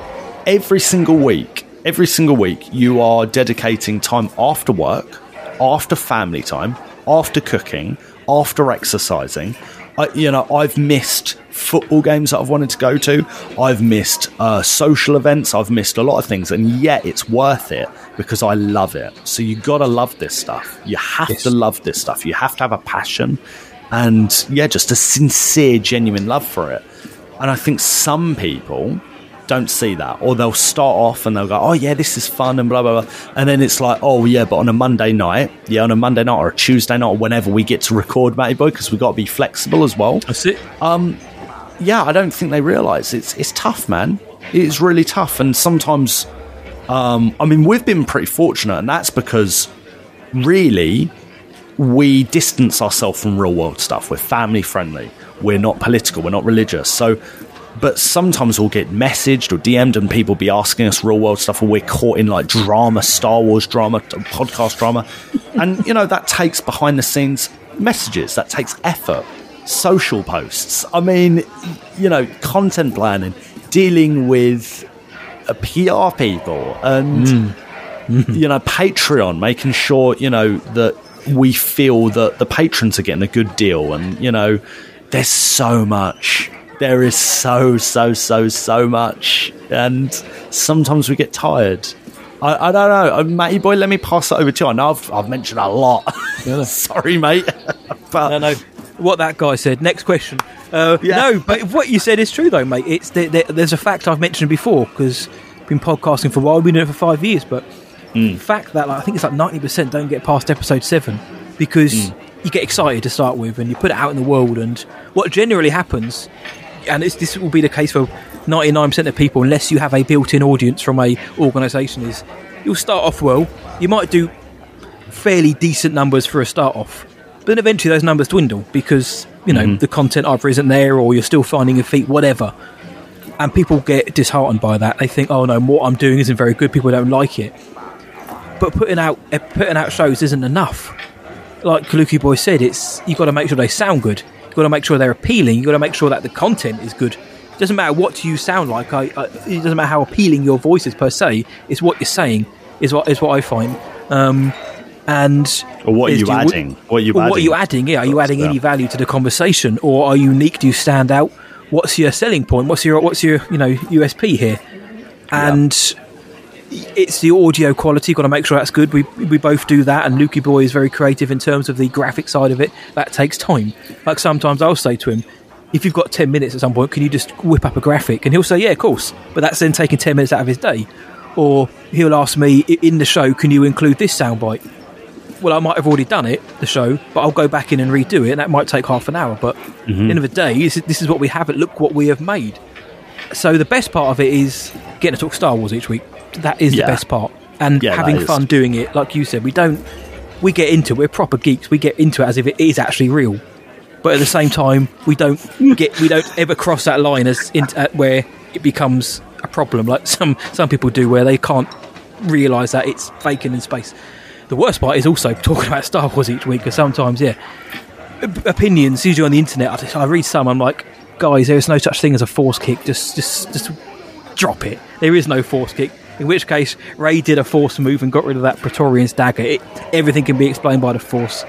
Every single week, every single week, you are dedicating time after work, after family time, after cooking, after exercising. I, you know, I've missed football games that I've wanted to go to. I've missed uh, social events. I've missed a lot of things, and yet it's worth it because I love it. So you got to love this stuff. You have Yes. to love this stuff. You have to have a passion, and yeah, just a sincere, genuine love for it. And I think some people don't see that, or they'll start off and they'll go, "Oh yeah, this is fun," and blah blah blah, and then it's like, "Oh yeah, but on a Monday night, yeah, on a Monday night or a Tuesday night, or whenever we get to record, Matty Boy, because we've got to be flexible as well." That's it. yeah, I don't think they realise it's it's tough, man. It's really tough, and sometimes, um, I mean, we've been pretty fortunate, and that's because really we distance ourselves from real world stuff. We're family friendly. We're not political. We're not religious. So, but sometimes we'll get messaged or DM'd, and people be asking us real world stuff, or we're caught in like drama, Star Wars drama, podcast drama, and you know that takes behind the scenes messages. That takes effort. Social posts. I mean, you know, content planning, dealing with uh, PR people, and you know, Patreon, making sure, you know, that we feel that the patrons are getting a good deal. And, you know, there's so much. There is so, so, so, so much. And sometimes we get tired. I, I don't know. Uh, Matty boy, let me pass that over to you. I know I've, I've mentioned a lot. Sorry, mate. but No, no. What that guy said. Next question. Uh, Yeah. No, but what you said is true, though, mate. It's there, there, there's a fact I've mentioned before because been podcasting for a while. We've been doing it for five years, but the fact that like, I think it's like ninety percent don't get past episode seven because Hmm. you get excited to start with and you put it out in the world. And what generally happens, and this will be the case for ninety nine percent of people, unless you have a built-in audience from a organisation, is you'll start off well. You might do fairly decent numbers for a start off. But then eventually those numbers dwindle because, you know, the content either isn't there or you're still finding your feet, whatever. And people get disheartened by that. They think, oh no, what I'm doing isn't very good, people don't like it. But putting out eh, putting out shows isn't enough. Like Kaluki Boy said, it's you got to make sure they sound good. You got to make sure they're appealing. You've got to make sure that the content is good. It doesn't matter what you sound like. I, I, it doesn't matter how appealing your voice is per se. It's what you're saying is what is what I find. Um, and Or what are you adding? What are you or What are adding? you adding? Yeah, are you adding any value to the conversation, or are you unique? Do you stand out? What's your selling point? What's your what's your you know USP here? And it's the audio quality. Got to make sure that's good. We we both do that, and Lukey Boy is very creative in terms of the graphic side of it. That takes time. Like sometimes I'll say to him, if you've got ten minutes at some point, can you just whip up a graphic? And he'll say, yeah, of course. But that's then taking ten minutes out of his day. Or he'll ask me in the show, can you include this soundbite? well, I might have already done it, the show, but I'll go back in and redo it, and that might take half an hour. But at the end of the day, this is, this is what we have. It look what we have made. So the best part of it is getting to talk Star Wars each week. That is Yeah. the best part, and Yeah, having fun doing it. Like you said, we don't. We get into it. We're proper geeks. We get into it as if it is actually real. But at the same time, we don't get. We don't ever cross that line as in, uh, where it becomes a problem, like some some people do, where they can't realise that it's faking in space. the worst part is also talking about Star Wars each week because sometimes, yeah, op- opinions usually on the internet. I, just, I read some, I'm like, guys, there is no such thing as a force kick. Just, just, just drop it. There is no force kick. In which case, Rey did a force move and got rid of that Praetorian's dagger. It, everything can be explained by the force.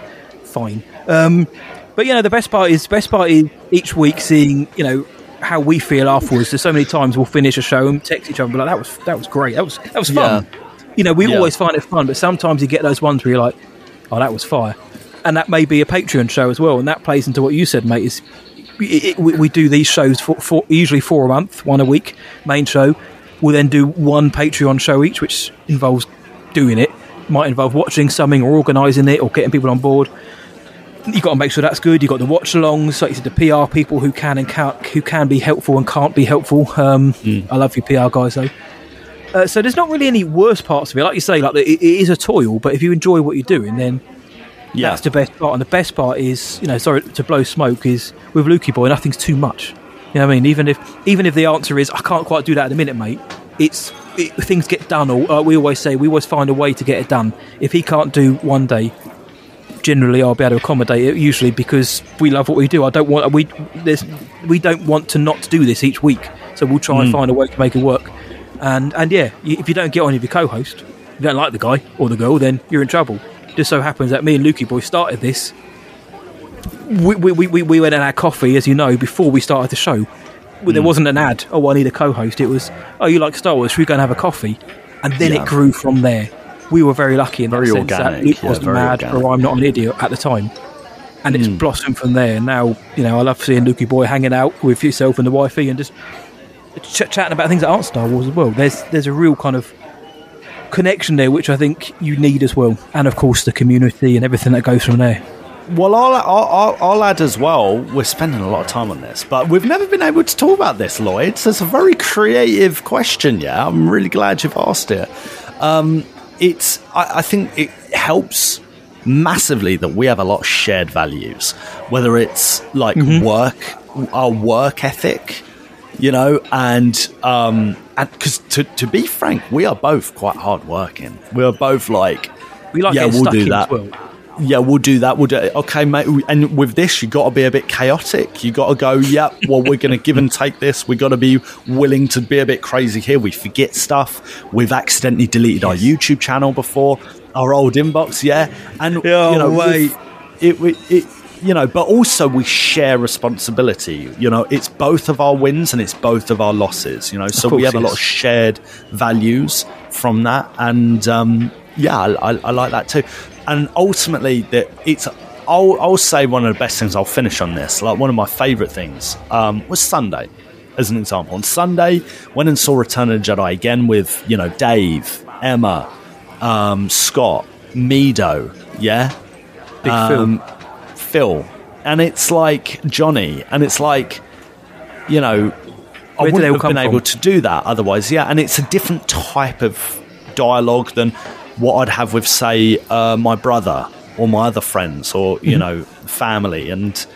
Fine. Um, but you know, the best part is best part is each week seeing you know how we feel afterwards. There's so many times we'll finish a show and text each other and be like, "That was that was great. That was that was fun." You know, we Yeah. always find it fun, but sometimes you get those ones where you're like, "Oh, that was fire," and that may be a Patreon show as well, and that plays into what you said, mate. Is it, it- we, we do these shows for, for usually four a month, one a week, main show. We'll then do one Patreon show each, which involves doing it. Might involve watching something or organising it or getting people on board You've got to make sure that's good. You've got the watch alongs, like you said, the PR people who can and can't, who can be helpful and can't be helpful. Um, I love you, PR guys, though. Uh, so there's not really any worse parts of it. Like you say, like it, it is a toil, but if you enjoy what you're doing, then Yeah. that's the best part. And the best part is, you know, sorry to blow smoke, is with Lukey Boy, nothing's too much. You know what I mean? Even if even if the answer is I can't quite do that at the minute, mate, it's it, things get done. Or uh, we always say we always find a way to get it done. If he can't do one day, generally I'll be able to accommodate it. Usually because we love what we do. I don't want we there's we don't want to not do this each week. So we'll try and Mm. find a way to make it work. And and yeah, if you don't get on with your co-host, you don't like the guy or the girl, then you're in trouble. Just so happens that me and Lukey Boy started this. We, we, we, we went and had coffee, as you know, before we started the show. There Mm. wasn't an ad. Oh, I need a co-host. It was, oh, you like Star Wars? Should we go and have a coffee? And then Yeah. it grew from there. We were very lucky in Very that sense that organic, Luke wasn't mad organic. or I'm not an idiot at the time. And Hmm. it's blossomed from there. Now, you know, I love seeing Lukey Boy hanging out with yourself and the wifey and just ch- chatting about things that aren't Star Wars as well. There's there's a real kind of connection there, which I think you need as well. And of course, the community and everything that goes from there. Well, I'll, I'll, I'll, I'll add as well, we're spending a lot of time on this, but we've never been able to talk about this, Lloyd. So it's a very creative question, yeah? I'm really glad you've asked it. Um, it's, I, I think it helps massively that we have a lot of shared values, whether it's like work, our work ethic, you know, and um, because to, to be frank, we are both quite hardworking. We are both like, We like yeah, we'll do that. well. Yeah, we'll do that. We'll do it. Okay, mate. And with this, you got to be a bit chaotic. You got to go. Yep. Well, we're going to give and take this. We got to be willing to be a bit crazy here. We forget stuff. We've accidentally deleted our YouTube channel before our old inbox. Yeah, and Yeah, you know, wait. it, we- it, you know, but also we share responsibility. You know, it's both of our wins and it's both of our losses. You know, so we have a lot of shared values from that, and um, yeah, I, I, I like that too. And ultimately, that it's. I'll, I'll say one of the best things. I'll finish on this. Like one of my favourite things um, was Sunday, as an example. On Sunday, went and saw Return of the Jedi again with you know Dave, Emma, um, Scott, Mido, yeah, Big um, Phil, and it's like Johnny, and it's like, you know, I Where do wouldn't come been able to do that otherwise. Yeah, and it's a different type of dialogue than what I'd have with, say, uh, my brother or my other friends or you Mhm. know family, and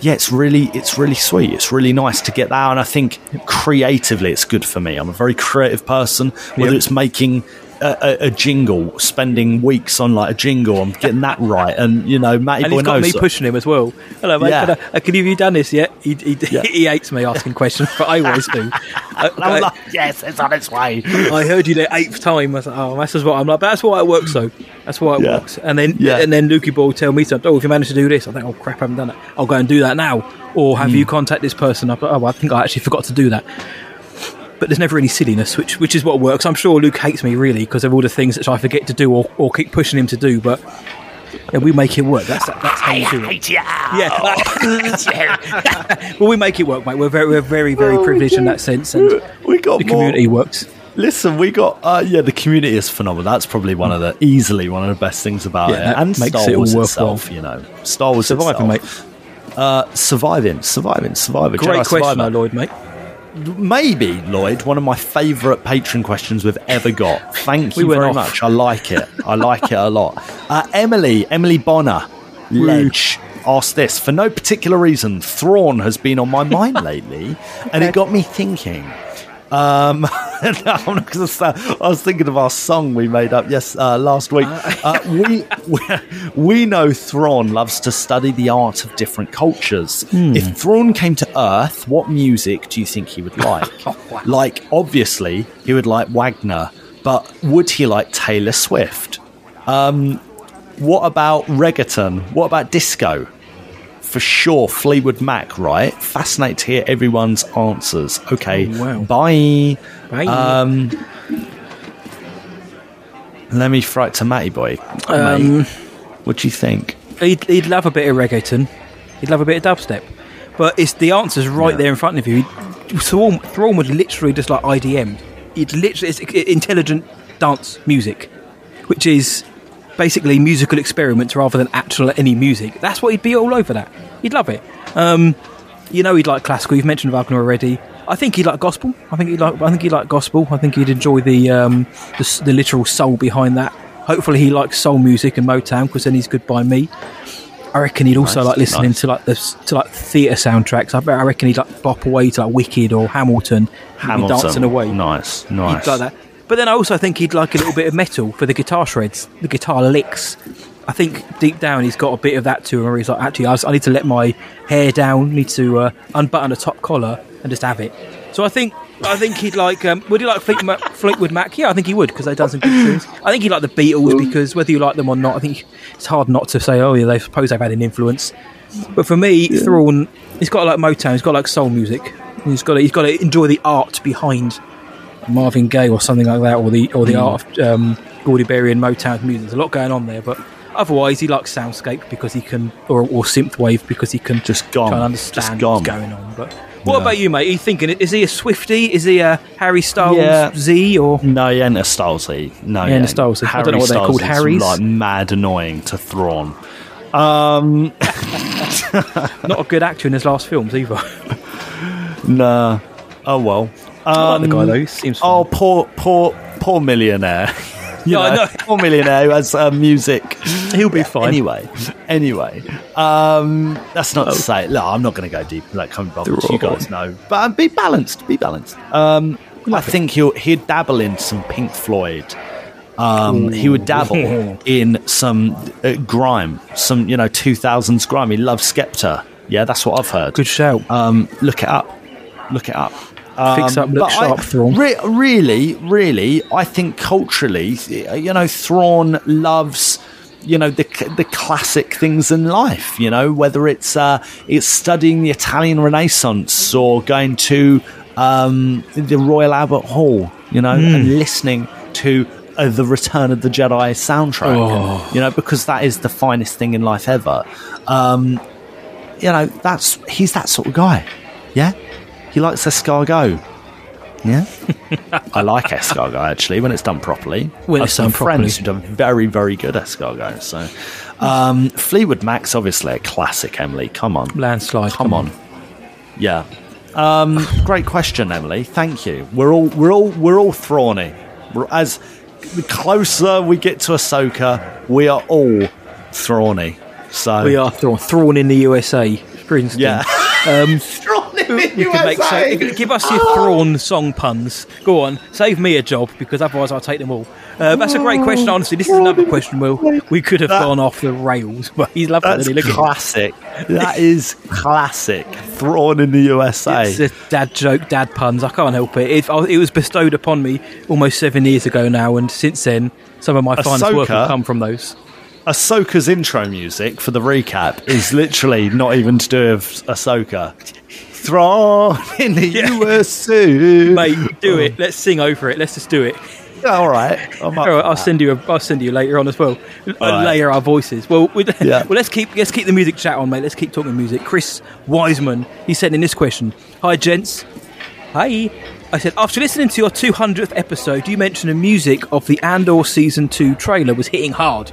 yeah, it's really it's really sweet. It's really nice to get that, and I think creatively, it's good for me. I'm a very creative person. Whether Yep. it's making a, a, a jingle, spending weeks on like a jingle, I'm getting that right, and you know, Matty and boy he's got knows me pushing him as well. Hello, mate. Yeah. Can, I, can you have you done this yet? He, he, he hates me asking questions, but I always do. I, I'm like, yes, it's on its way. I heard you the eighth time. I was like, oh, that's just what I'm like. But that's why it works, though. That's why it Yeah. works. And then, Yeah. and then Lukey Ball tell me something. Oh, if you manage to do this, I think, oh crap, I haven't done it. I'll go and do that now. Or have Hmm. you contact this person? Like, oh, I think I actually forgot to do that. But there's never any silliness, which which is what works. I'm sure Luke hates me really because of all the things that I forget to do or, or keep pushing him to do. But yeah, we make it work. That's that's how you do it. Yeah. well, we make it work, mate. We're very, we're very, very privileged in that sense, and we got the more- community works. Listen, we got uh, yeah, the community is phenomenal. That's probably one of the easily one of the best things about Yeah, it, and makes Star it all Wars worthwhile. itself. You know, Star Wars Surviving, itself. Uh, surviving, surviving, surviving. Great Jedi question, Survivor. though, Lloyd, mate. Maybe Lloyd, one of my favourite patron questions we've ever got. Thank you went very off. much. I like it. I like it a lot. Uh, Emily, Emily Bonner, Ledge. Asked this for no particular reason. Thrawn has been on my mind lately, and it got me thinking. Um, no, I'm not going. I was thinking of our song we made up yes uh, last week. Uh, we, we we know Thrawn loves to study the art of different cultures. Hmm. If Thrawn came to Earth, what music do you think he would like? Like, obviously, he would like Wagner, but would he like Taylor Swift? Um, what about reggaeton? What about disco? For sure, Fleetwood Mac, right? Fascinated to hear everyone's answers. Okay, Oh, wow. bye. Bye. Um, let me throw it to Matty Boy. Um, Mate, what do you think? He'd, he'd love a bit of reggaeton. He'd love a bit of dubstep. But it's the answer's right there in front of you. Thrawn, Thrawn would literally just like IDM. It's literally it's intelligent dance music, which is basically musical experiments rather than actual any music. That's what he'd be all over that. He'd love it. Um, you know, he'd like classical. You've mentioned Wagner already. I think he'd like gospel. I think he'd like. I think he'd like gospel. I think he'd enjoy the um, the, the literal soul behind that. Hopefully, he likes soul music and Motown because then he's good by me. I reckon he'd also Nice, like listening nice. to like the to like theatre soundtracks. I, I reckon he'd like bop away to like Wicked or Hamilton. Hamilton. dancing away. Nice, nice. He'd like that. But then I also think he'd like a little bit of metal for the guitar shreds, the guitar licks. I think deep down he's got a bit of that to him where he's like, actually, I, need to let my hair down, need to uh, unbutton a top collar and just have it. So I think I think he'd like. Um, would he like Fleet Ma- Fleetwood Mac? Yeah, I think he would because they've done some good tunes. I think he'd like the Beatles because whether you like them or not, I think it's hard not to say, oh yeah, they suppose they've had an influence. But for me, Thrawn, he's got like Motown, he's got like soul music. He's got to, he's got to enjoy the art behind Marvin Gaye or something like that, or the or the art of um, Gordy Berry and Motown music. There's a lot going on there, but otherwise he likes soundscape because he can, or, or synthwave because he can Just gone. try and Just understand gone. what's going on. But what Yeah. about you, mate? Are you thinking is he a Swifty? Is he a Harry Styles Yeah. Z or? No, he ain't a Stylesy. No, He ain't a Stylesy. I don't know what they're called, Harrys? Like mad annoying to Thrawn. Um, Not a good actor in his last films either. nah. Oh well. Um, like the guy though. He seems. Oh, poor, poor, poor millionaire. You Yeah, I know. Poor millionaire who has uh, music. He'll be fine. Anyway, anyway, um, that's not to say. No, I'm not going to go deep. Like, come bothers. You guys know, but um, be balanced. Be balanced. Um, I think he'll he'd dabble in some Pink Floyd. Um, he would dabble in some uh, grime, some you know 2000s grime. He loves Skepta. Yeah, that's what I've heard. Good shout. Um, look it up. Look it up. Fix up, look but I- Thrawn. re- really, really, I think culturally, you know, Thrawn loves, you know, the the classic things in life. You know, whether it's uh, it's studying the Italian Renaissance or going to um, the Royal Albert Hall. You know, Hmm. and listening to. Uh, the Return of the Jedi soundtrack, Oh. you know, because that is the finest thing in life ever. Um, you know, that's he's that sort of guy. Yeah, he likes escargot. Yeah, I like escargot actually when it's done properly. When I've it's some done properly. friends who do very very good escargot. So, um, Fleetwood Mac's obviously a classic. Emily, come on, Landslide. come on, yeah. Um, great question, Emily. Thank you. We're all we're all we're all thrawny. We're, as the closer we get to Ahsoka, we are all thrawny. So We are Thrawn. Thrawn in the USA, for instance. Yeah. Um, Thrawn in the we could make so, give us your Thrawn song puns. Go on, save me a job because otherwise I'll take them all. Uh, that's a great question. Honestly, this is another question. Will we could have That- gone off the rails, but he's loved That's classic. That is classic. Thrawn in the USA. It's a dad joke, dad puns. I can't help it. It, it was bestowed upon me almost seven years ago now, and since then, some of my finest work have come from those. Ahsoka's intro music for the recap is literally not even to do with Ahsoka. Thrawn in the USA. Mate, do it. Let's sing over it. Let's just do it. All right. All right, I'll send you. A, I'll send you later on as well. Right. Layer our voices. Well, we, Yeah. well, let's keep let's keep the music chat on, mate. Let's keep talking music. Chris Wiseman, he said in this question, "Hi, gents. Hi." I said, after listening to your 200th episode, you mentioned the music of the Andor season two trailer was hitting hard.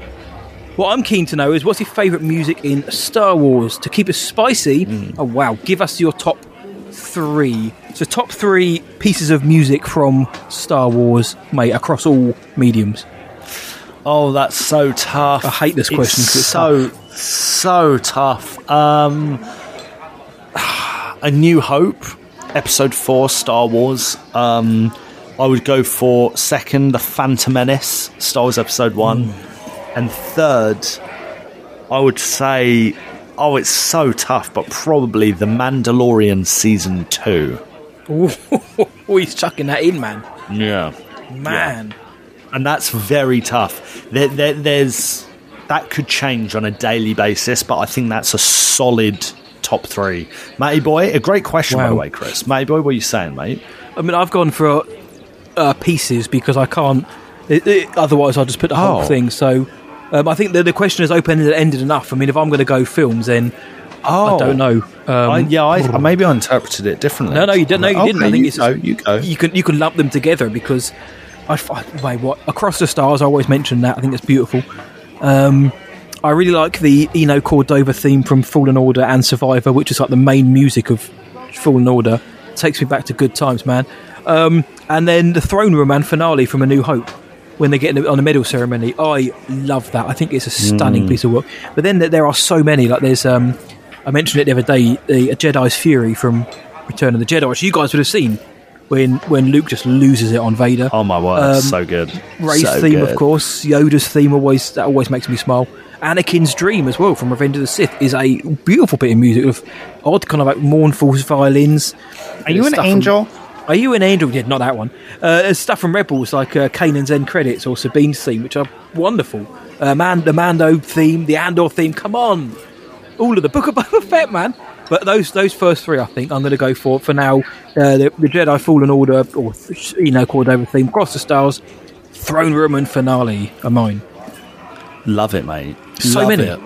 What I'm keen to know is what's your favourite music in Star Wars? To keep it spicy, Hmm. oh wow, give us your top three. So, top three pieces of music from Star Wars, mate, across all mediums. Oh, that's so tough. I hate this question. it's so so tough. Um, A New Hope, Episode Four, Star Wars. Um, I would go for second, The Phantom Menace, Star Wars Episode 1. And third, I would say, oh, it's so tough, but probably The Mandalorian Season 2. Ooh, he's chucking that in, man. Yeah. Man. And that's very tough. There, there, there's that could change on a daily basis, but I think that's a solid top three. Matty boy, a great question by the way, Chris. Matty boy, what are you saying, mate? I mean, I've gone for uh, pieces because I can't. It, it- otherwise, I'll just put the whole Oh. thing. So, um, I think the, the question is open ended enough. I mean, if I'm going to go films, then Oh, I don't know. Um, I, yeah, I, maybe I interpreted it differently. No, no, you didn't. No, you didn't. I think you it's go, you go. You can you can lump them together because I, I- wait, what across the stars. I always mention that. I think it's beautiful. Um, I really like the Eno Cordova theme from Fallen Order and Survivor, which is like the main music of Fallen Order. takes me back to good times, man. Um, and then the Throne Room and finale from A New Hope when they get in the- on the medal ceremony. I love that. I think it's a stunning Mm. piece of work. But then there- there are so many. Like there's, um, I mentioned it the other day, the a Jedi's Fury from Return of the Jedi, which you guys would have seen when when Luke just loses it on Vader. Oh my word, Um, so good. Rey's So theme, good. of course. Yoda's theme always that always makes me smile. Anakin's Dream as well from Revenge of the Sith is a beautiful bit of music with odd kind of like mournful violins. Are you an Stuff from- angel? Are you an angel? Yeah, not that one. Uh, stuff from Rebels like uh, Kanan's end credits or Sabine's theme, which are wonderful. Uh, Man, the Mando theme, the Andor theme. Come on, all of the Book of Boba Fett, man. But those those first three, I think I'm going to go for for now. Uh, the, the Jedi Fallen Order, or you know, Cordova theme, Cross the Stars, Throne Room, and finale are mine. Love it, mate. So Love many. it.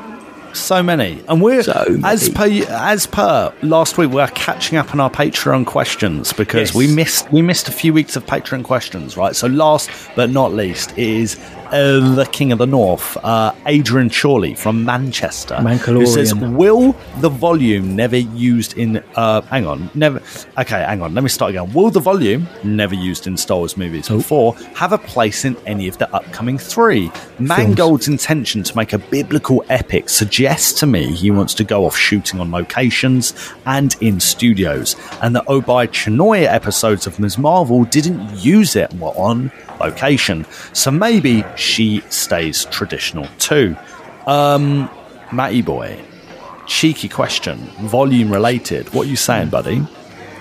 So many, and we're So as per as per last week. We're catching up on our Patreon questions because Yes. we missed we missed a few weeks of Patreon questions, right? So last but not least is uh, the King of the North, uh, Adrian Chorley from Manchester, who says, "Will the volume never used in? Uh, hang on, never. Okay, hang on. Let me start again. Will the volume never used in Star Wars movies before have a place in any of the upcoming three? Mangold's intention to make a biblical epic suggests to me he wants to go off shooting on locations and in studios, and the Obaid-Chinoy episodes of Ms. Marvel didn't use it were on location. So maybe she stays traditional too. Um, Matty boy, cheeky question, volume related. What are you saying, buddy?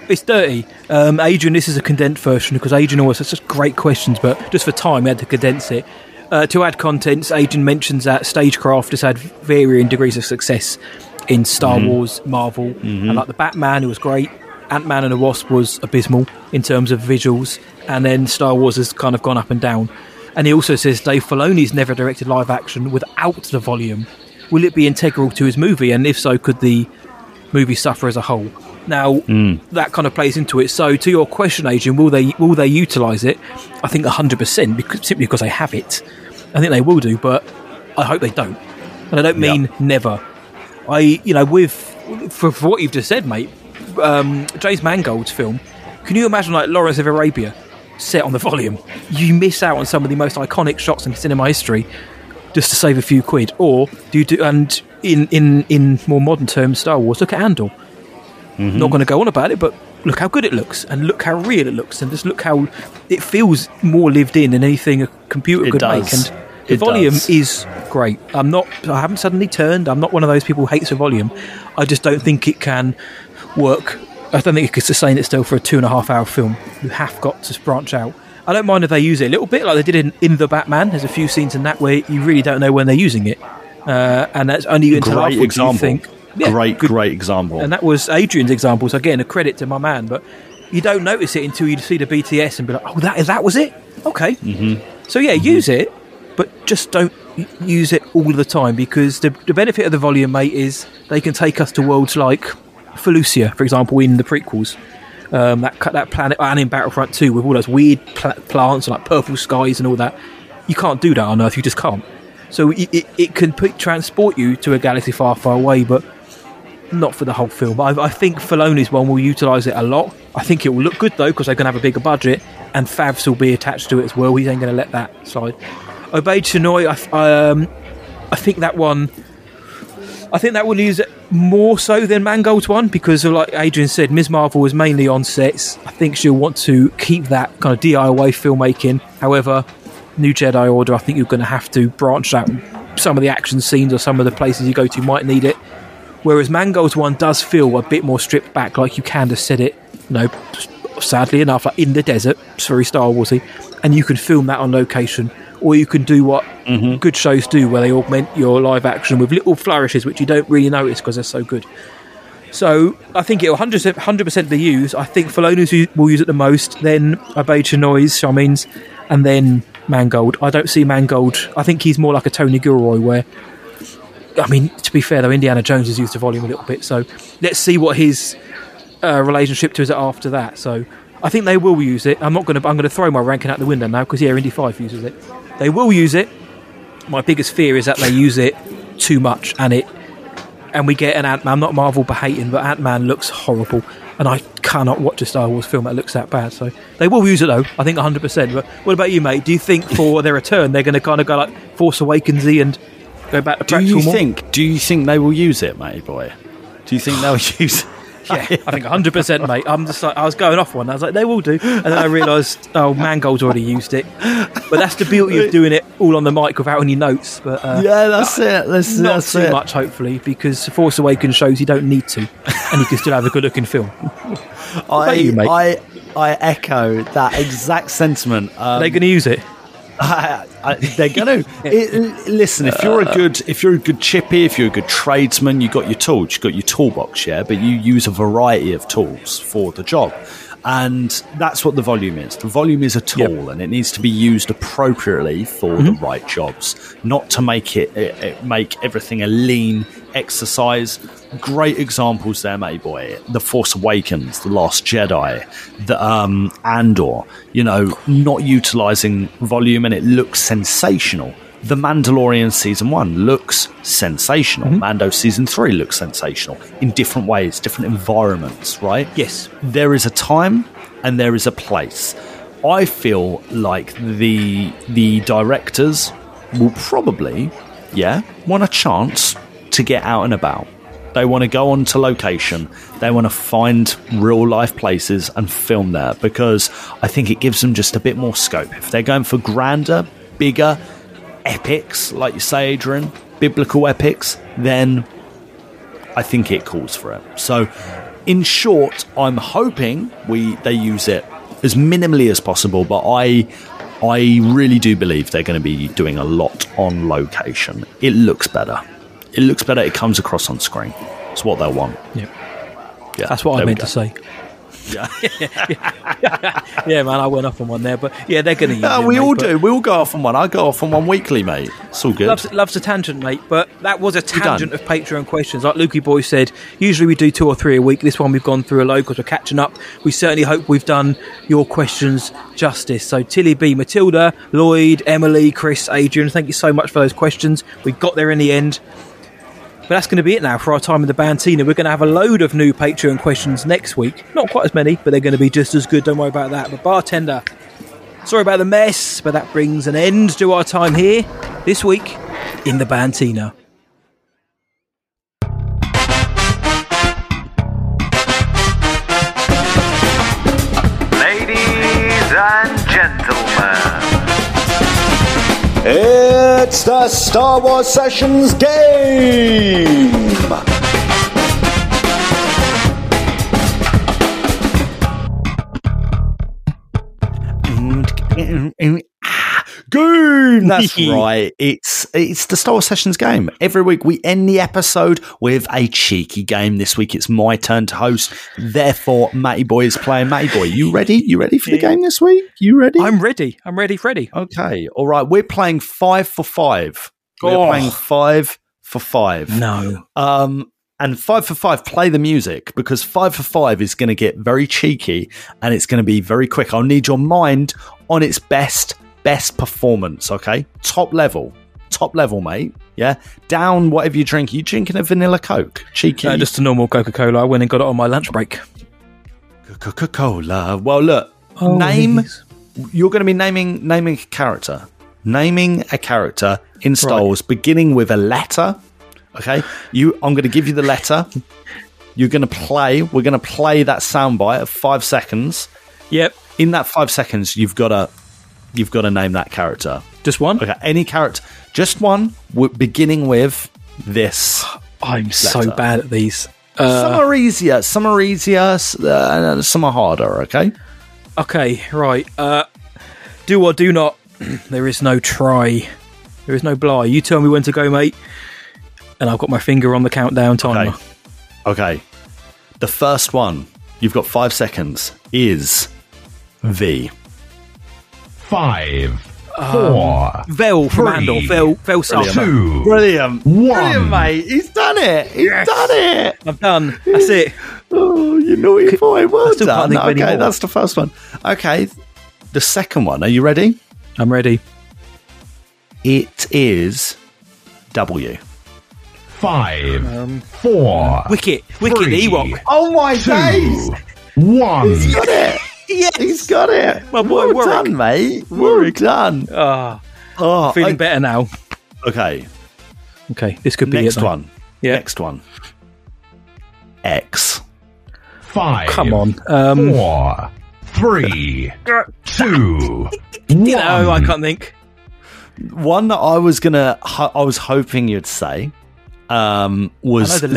It's dirty. Um, Adrian, this is a condensed version because Adrian always has such great questions, but just for time, we had to condense it. Uh, to add contents, Adrian mentions that Stagecraft has had varying degrees of success in Star Mhm. Wars, Marvel, and like the Batman, it was great. Ant Man and the Wasp was abysmal in terms of visuals, and then Star Wars has kind of gone up and down. And he also says Dave Filoni's never directed live action without the volume. Will it be integral to his movie? And if so, could the movie suffer as a whole? Now that kind of plays into it. So to your question, Adrian, will they will they utilise it? I think hundred percent simply because they have it. I think they will do, but I hope they don't. And I don't mean never. I you know with for, for what you've just said, mate. Um, James Mangold's film. Can you imagine like Lawrence of Arabia set on the volume? You miss out on some of the most iconic shots in cinema history just to save a few quid, or do you do? And in in in more modern terms, Star Wars. Look at Andor. Mm-hmm. Not going to go on about it, but look how good it looks, and look how real it looks, and just look how it feels more lived in than anything a computer It could does. make. And the It volume does. is great. I'm not. I haven't suddenly turned. I'm not one of those people who hates the volume. I just don't think it can work. I don't think you could sustain it still for a two and a half hour film. You have got to branch out. I don't mind if they use it a little bit, like they did in, in the Batman. There's a few scenes in that where you really don't know when they're using it, uh, and that's only until Great afterwards example. you think. Yeah, great, great example. and that was Adrian's example. So again, a credit to my man. But you don't notice it until you see the BTS and be like, "Oh, that that was it." Okay. mm-hmm. So yeah, use it, but just don't use it all the time because the, the benefit of the volume, mate, is they can take us to worlds like Felucia, for example, in the prequels. Um, that that planet and in Battlefront 2 with all those weird pla- plants and like purple skies and all that. You can't do that on Earth. You just can't. So it, it, it can put, transport you to a galaxy far, far away, but not for the whole film. I, I think Filoni's one will utilise it a lot. I think it will look good though because they're going to have a bigger budget, and Favs will be attached to it as well. He's ain't going to let that slide. Obaid-Chinoy, I, um, I think that one. I think that will use it more so than Mangold's one because, like Adrian said, Ms. Marvel was mainly on sets. I think she'll want to keep that kind of DIY filmmaking. However, New Jedi Order, I think you're going to have to branch out. Some of the action scenes or some of the places you go to might need it. Whereas Mangold's one does feel a bit more stripped back, like you can just set it, you know, sadly enough, like in the desert. It's very Star Warsy, and you can film that on location, or you can do what good shows do, where they augment your live action with little flourishes, which you don't really notice because they're so good. So I think it'll 100%, 100% be used. I think Filoni will use it the most, then Abeja Noise, Sharmeen's, and then Mangold. I don't see Mangold. I think he's more like a Tony Gilroy, where I mean, to be fair though, Indiana Jones has used the volume a little bit. So let's see what his uh, relationship to is after that. So I think they will use it. I'm not going to. I'm going to throw my ranking out the window now because yeah, Indy Five uses it. They will use it. My biggest fear is that they use it too much and it, and we get an Ant Man. I'm not Marvel hating, but Ant Man looks horrible, and I cannot watch a Star Wars film that looks that bad. So they will use it though. I think 100. percent But what about you, mate? Do you think for their return they're going to kind of go like Force Awakensy and go back to Do you more? think? Do you think they will use it, matey boy? Do you think they'll use? Yeah, I think 100%, mate. I'm just like, I was going off one. I was like, they will do. And then I realised, oh, Mangold's already used it. But that's the beauty of doing it all on the mic without any notes. But uh, Yeah, that's it. That's, not that's too it. much, hopefully, because Force Awakens shows you don't need to. And you can still have a good looking film. I, you? I, I echo that exact sentiment. Um, Are they going to use it? I, I, they're going to listen. If you're a good, if you're a good chippy, if you're a good tradesman, you got your tools, you got your toolbox, yeah. But you use a variety of tools for the job, and that's what the volume is. The volume is a tool, and it needs to be used appropriately for the mm-hmm. right jobs, not to make it, it, it make everything a lean exercise. Great examples there, mate boy. The Force Awakens, The Last Jedi, the um, Andor. You know, not utilizing volume, and it looks sensational. The Mandalorian season one looks sensational. Mm-hmm. Mando season three looks sensational in different ways, different environments. Right? Yes. there is a time and there is a place. I feel like the the directors will probably, yeah, want a chance to get out and about. They want to go on to location. They want to find real life places and film there because I think it gives them just a bit more scope. If they're going for grander, bigger epics, like you say, Adrian, biblical epics, then I think it calls for it. So, in short, I'm hoping we they use it as minimally as possible, but I I really do believe they're going to be doing a lot on location. It looks better. It looks better. It comes across on screen. It's what they'll want. Yeah. Yeah, That's what I meant to say. Yeah. Yeah, man, I went off on one there. But yeah, they're going to use it. we mate, all do. We all go off on one. I go off on one weekly, mate. It's all good. Loves, loves a tangent, mate, but that was a tangent of Patreon questions. Like Lukey Boy said, usually we do two or three a week. This one we've gone through a load because we're catching up. We certainly hope we've done your questions justice. So Tilly B, Matilda, Lloyd, Emily, Chris, Adrian, thank you so much for those questions. We got there in the end. But that's going to be it now for our time in the Bantina. We're going to have a load of new Patreon questions next week. Not quite as many, but they're going to be just as good. Don't worry about that. But bartender, Sorry about the mess, but that brings an end to our time here this week in the Bantina. Ladies and gentlemen, It's the Star Wars Sessions game! Mm, mm, mm, Goon. That's right. It's it's the Star Wars Sessions game. Every week we end the episode with a cheeky game. This week it's my turn to host. Therefore, Matty Boy is playing. Matty Boy, you ready? You ready for the game this week? You ready? I'm ready. I'm ready, Freddy. Okay. All right. We're playing five for five. We're Oh. playing five for five. No. Um, and five for five, play the music because five for five is going to get very cheeky and it's going to be very quick. I'll need your mind on its best, best performance. Okay, top level, top level, mate. Yeah, down whatever you drink. You drinking a vanilla Coke? Cheeky. No, just a normal Coca Cola. I went and got it on my lunch break. Coca Cola. Well, look, Oh, name. You're going to be naming naming a character. Naming a character in Star Right. Wars, beginning with a letter Okay, you. I'm going to give you the letter. You're going to play. We're going to play that soundbite of five seconds. Yep. In that five seconds, you've got to you've got to name that character. Just one. Okay, any character, just one. Beginning with this. I'm so bad at these. some Uh, are easier. Some are easier. Uh, some are harder. Okay. okay, right. Uh, do or do not. there is no try. There is no bly. You tell me when to go, mate. And I've got my finger on the countdown timer. Okay. Okay. The first one. You've got five seconds. Is V. Five, Um, four, Vel from three, Andor. Vel, Vel Sartha. two, Brilliant. one. Brilliant, mate. He's done it. He's done it. I've done. That's it. Oh, you naughty boy. Well still can't done. think of any Okay, more. that's the first one. Okay. The second one. Are you ready? I'm ready. It is W. Five, Um, four, Wicket. Wicket three, Ewok. Oh my two, one. He's got it. Yes. He's got it. My boy well Warwick. done, mate. Well done. Ah, Oh, feeling I- better now. Okay. Okay, this could be Next it. one. Yeah. Next one. X. Five, Come on. Um, four, three, two, you know, I can't think. One that I was gonna, I was hoping you'd say, um, I know was the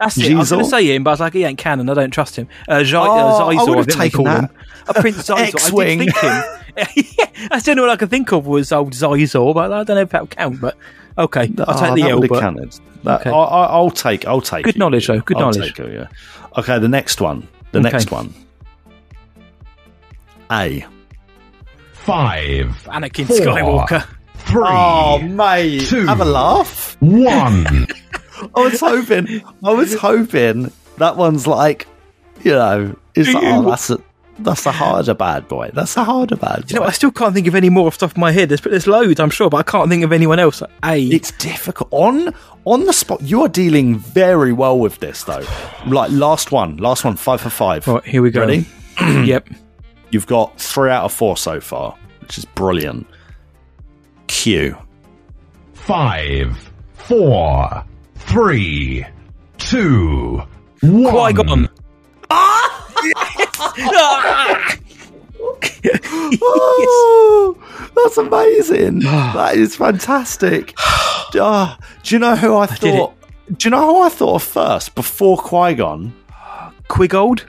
legend. Xizor. It. I was going to say him, but I was like, he ain't canon. I don't trust him. Uh, Zai- Oh, uh, I Xizor, would've think they taken that. him. Uh, Prince Xizor. X-Wing. I did think him. yeah, that's the only one I can think of was old Xizor, but I don't know if that would count. But okay, I'll take the that L. would've But counted. That, Okay. I, I, I'll take. I'll take. Good it. knowledge, though. Good I'll knowledge. take it, yeah. Okay, the next one. The Okay. next one. A. Five, Anakin Four. Skywalker. three, Oh, mate, two. have a laugh. one. I was hoping. I was hoping that one's like, you know, it's like, oh, that's a that's a harder bad boy. That's a harder bad boy. You know, I still can't think of any more off the top of my head. There's, there's loads, I'm sure, but I can't think of anyone else. A. it's difficult on on the spot. You are dealing very well with this, though. Like last one, last one, five for five. Right, here we go. Ready? yep. You've got three out of four so far, which is brilliant. Q. Five, four, three, two, one. Qui Gon. Oh, that's amazing. that is fantastic. Ah, do you know who I did thought? Do you know who I thought of first before Qui Gon? Quigold.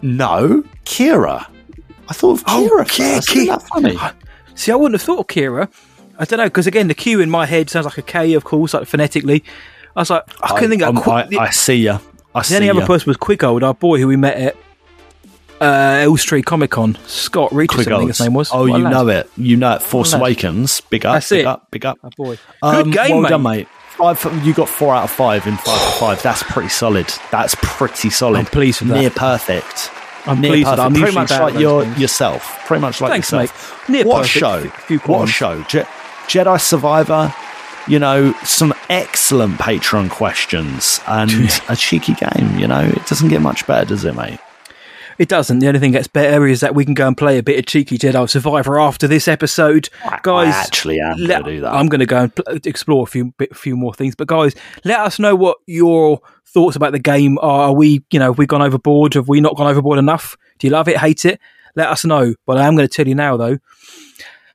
No, Qi'ra. I thought of Oh, Qi'ra yeah, first. Ki- Isn't that funny? See, I wouldn't have thought of Qi'ra. I don't know, because again, the Q in my head sounds like a K, of course, like phonetically. I was like, I couldn't think of Qui- I, I see you. I The see only other person was Quigold, our boy who we met at uh, Elstree Comic Con. Scott Richardson, I think his name was. Oh, What you know it. You know it. Force What. Awakens. Big up. That's big it. up. Big up. Boy. Um, Good game, well mate. done, mate. Five. You got four out of five in five for five. That's pretty solid. That's pretty solid. I'm pleased with that. Near perfect. I'm Near pleased with perfect. that. I'm pretty much like your, things. yourself. Pretty much like Thanks, yourself. mate. Near what perfect. a show! What show! Je- Jedi Survivor. You know, some excellent Patreon questions and a cheeky game. You know, it doesn't get much better, does it, mate? It doesn't. The only thing that gets better is that we can go and play a bit of cheeky Jedi Survivor after this episode, guys. I actually am let- to do that. I'm going to go and pl- explore a few bit, few more things. But guys, let us know what your thoughts about the game are. Are we, you know, have we gone overboard? Have we not gone overboard enough? Do you love it? Hate it? Let us know. But I am going to tell you now, though.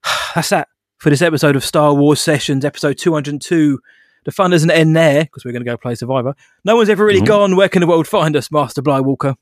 That's that for this episode of Star Wars Sessions, episode 202. The fun doesn't end there because we're going to go play Survivor. No one's ever really Mm-hmm. gone. Where can the world find us, Master Blywalker?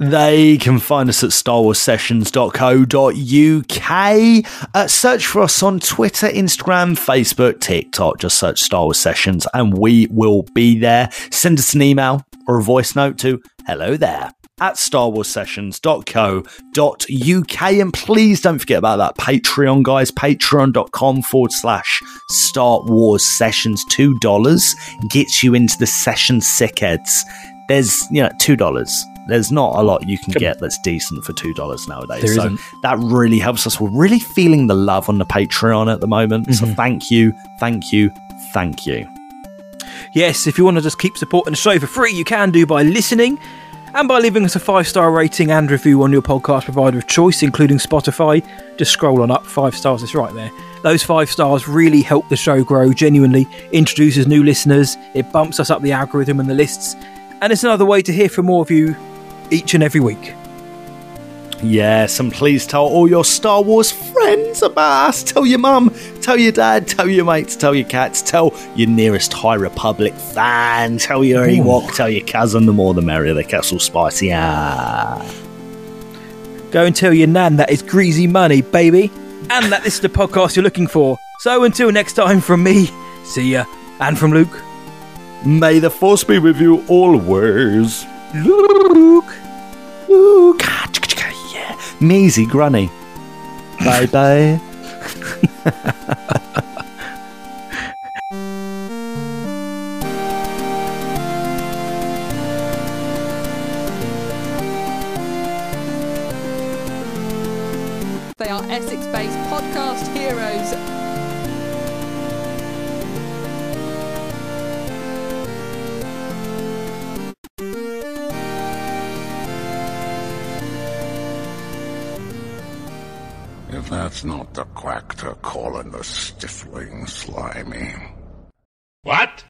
They can find us at starwarssessions.co.uk. Uh, search for us on Twitter, Instagram, Facebook, TikTok. Just search Star Wars Sessions and we will be there. Send us an email or a voice note to hello there at starwarssessions.co.uk. And please don't forget about that Patreon, guys. Patreon.com forward slash Star Wars Sessions. $2 gets you into the session sickheads. There's, you know, $2 there's not a lot you can get that's decent for two dollars nowadays. There so isn't. that really helps us. We're really feeling the love on the Patreon at the moment. So Mm-hmm. thank you, thank you, thank you. Yes, if you want to just keep supporting the show for free, you can do by listening and by leaving us a five star rating and review on your podcast provider of choice, including Spotify. Just scroll on up, five stars, it's right there. Those five stars really help the show grow, genuinely introduces new listeners, it bumps us up the algorithm and the lists, and it's another way to hear from more of you each and every week. Yes, and please tell all your Star Wars friends about us. Tell your mum, tell your dad, tell your mates, tell your cats, tell your nearest High Republic fan, tell your Ewok, tell your cousin. The more the merrier. The castle spicy. Ah. Go and tell your nan that it's Greezy money, baby, and that this is the podcast you're looking for. So until next time, from me, see ya, and from Luke. May the force be with you always. Luke. Luke. Measy Granny. bye bye. That's not the quack to calling the stifling slimy. What?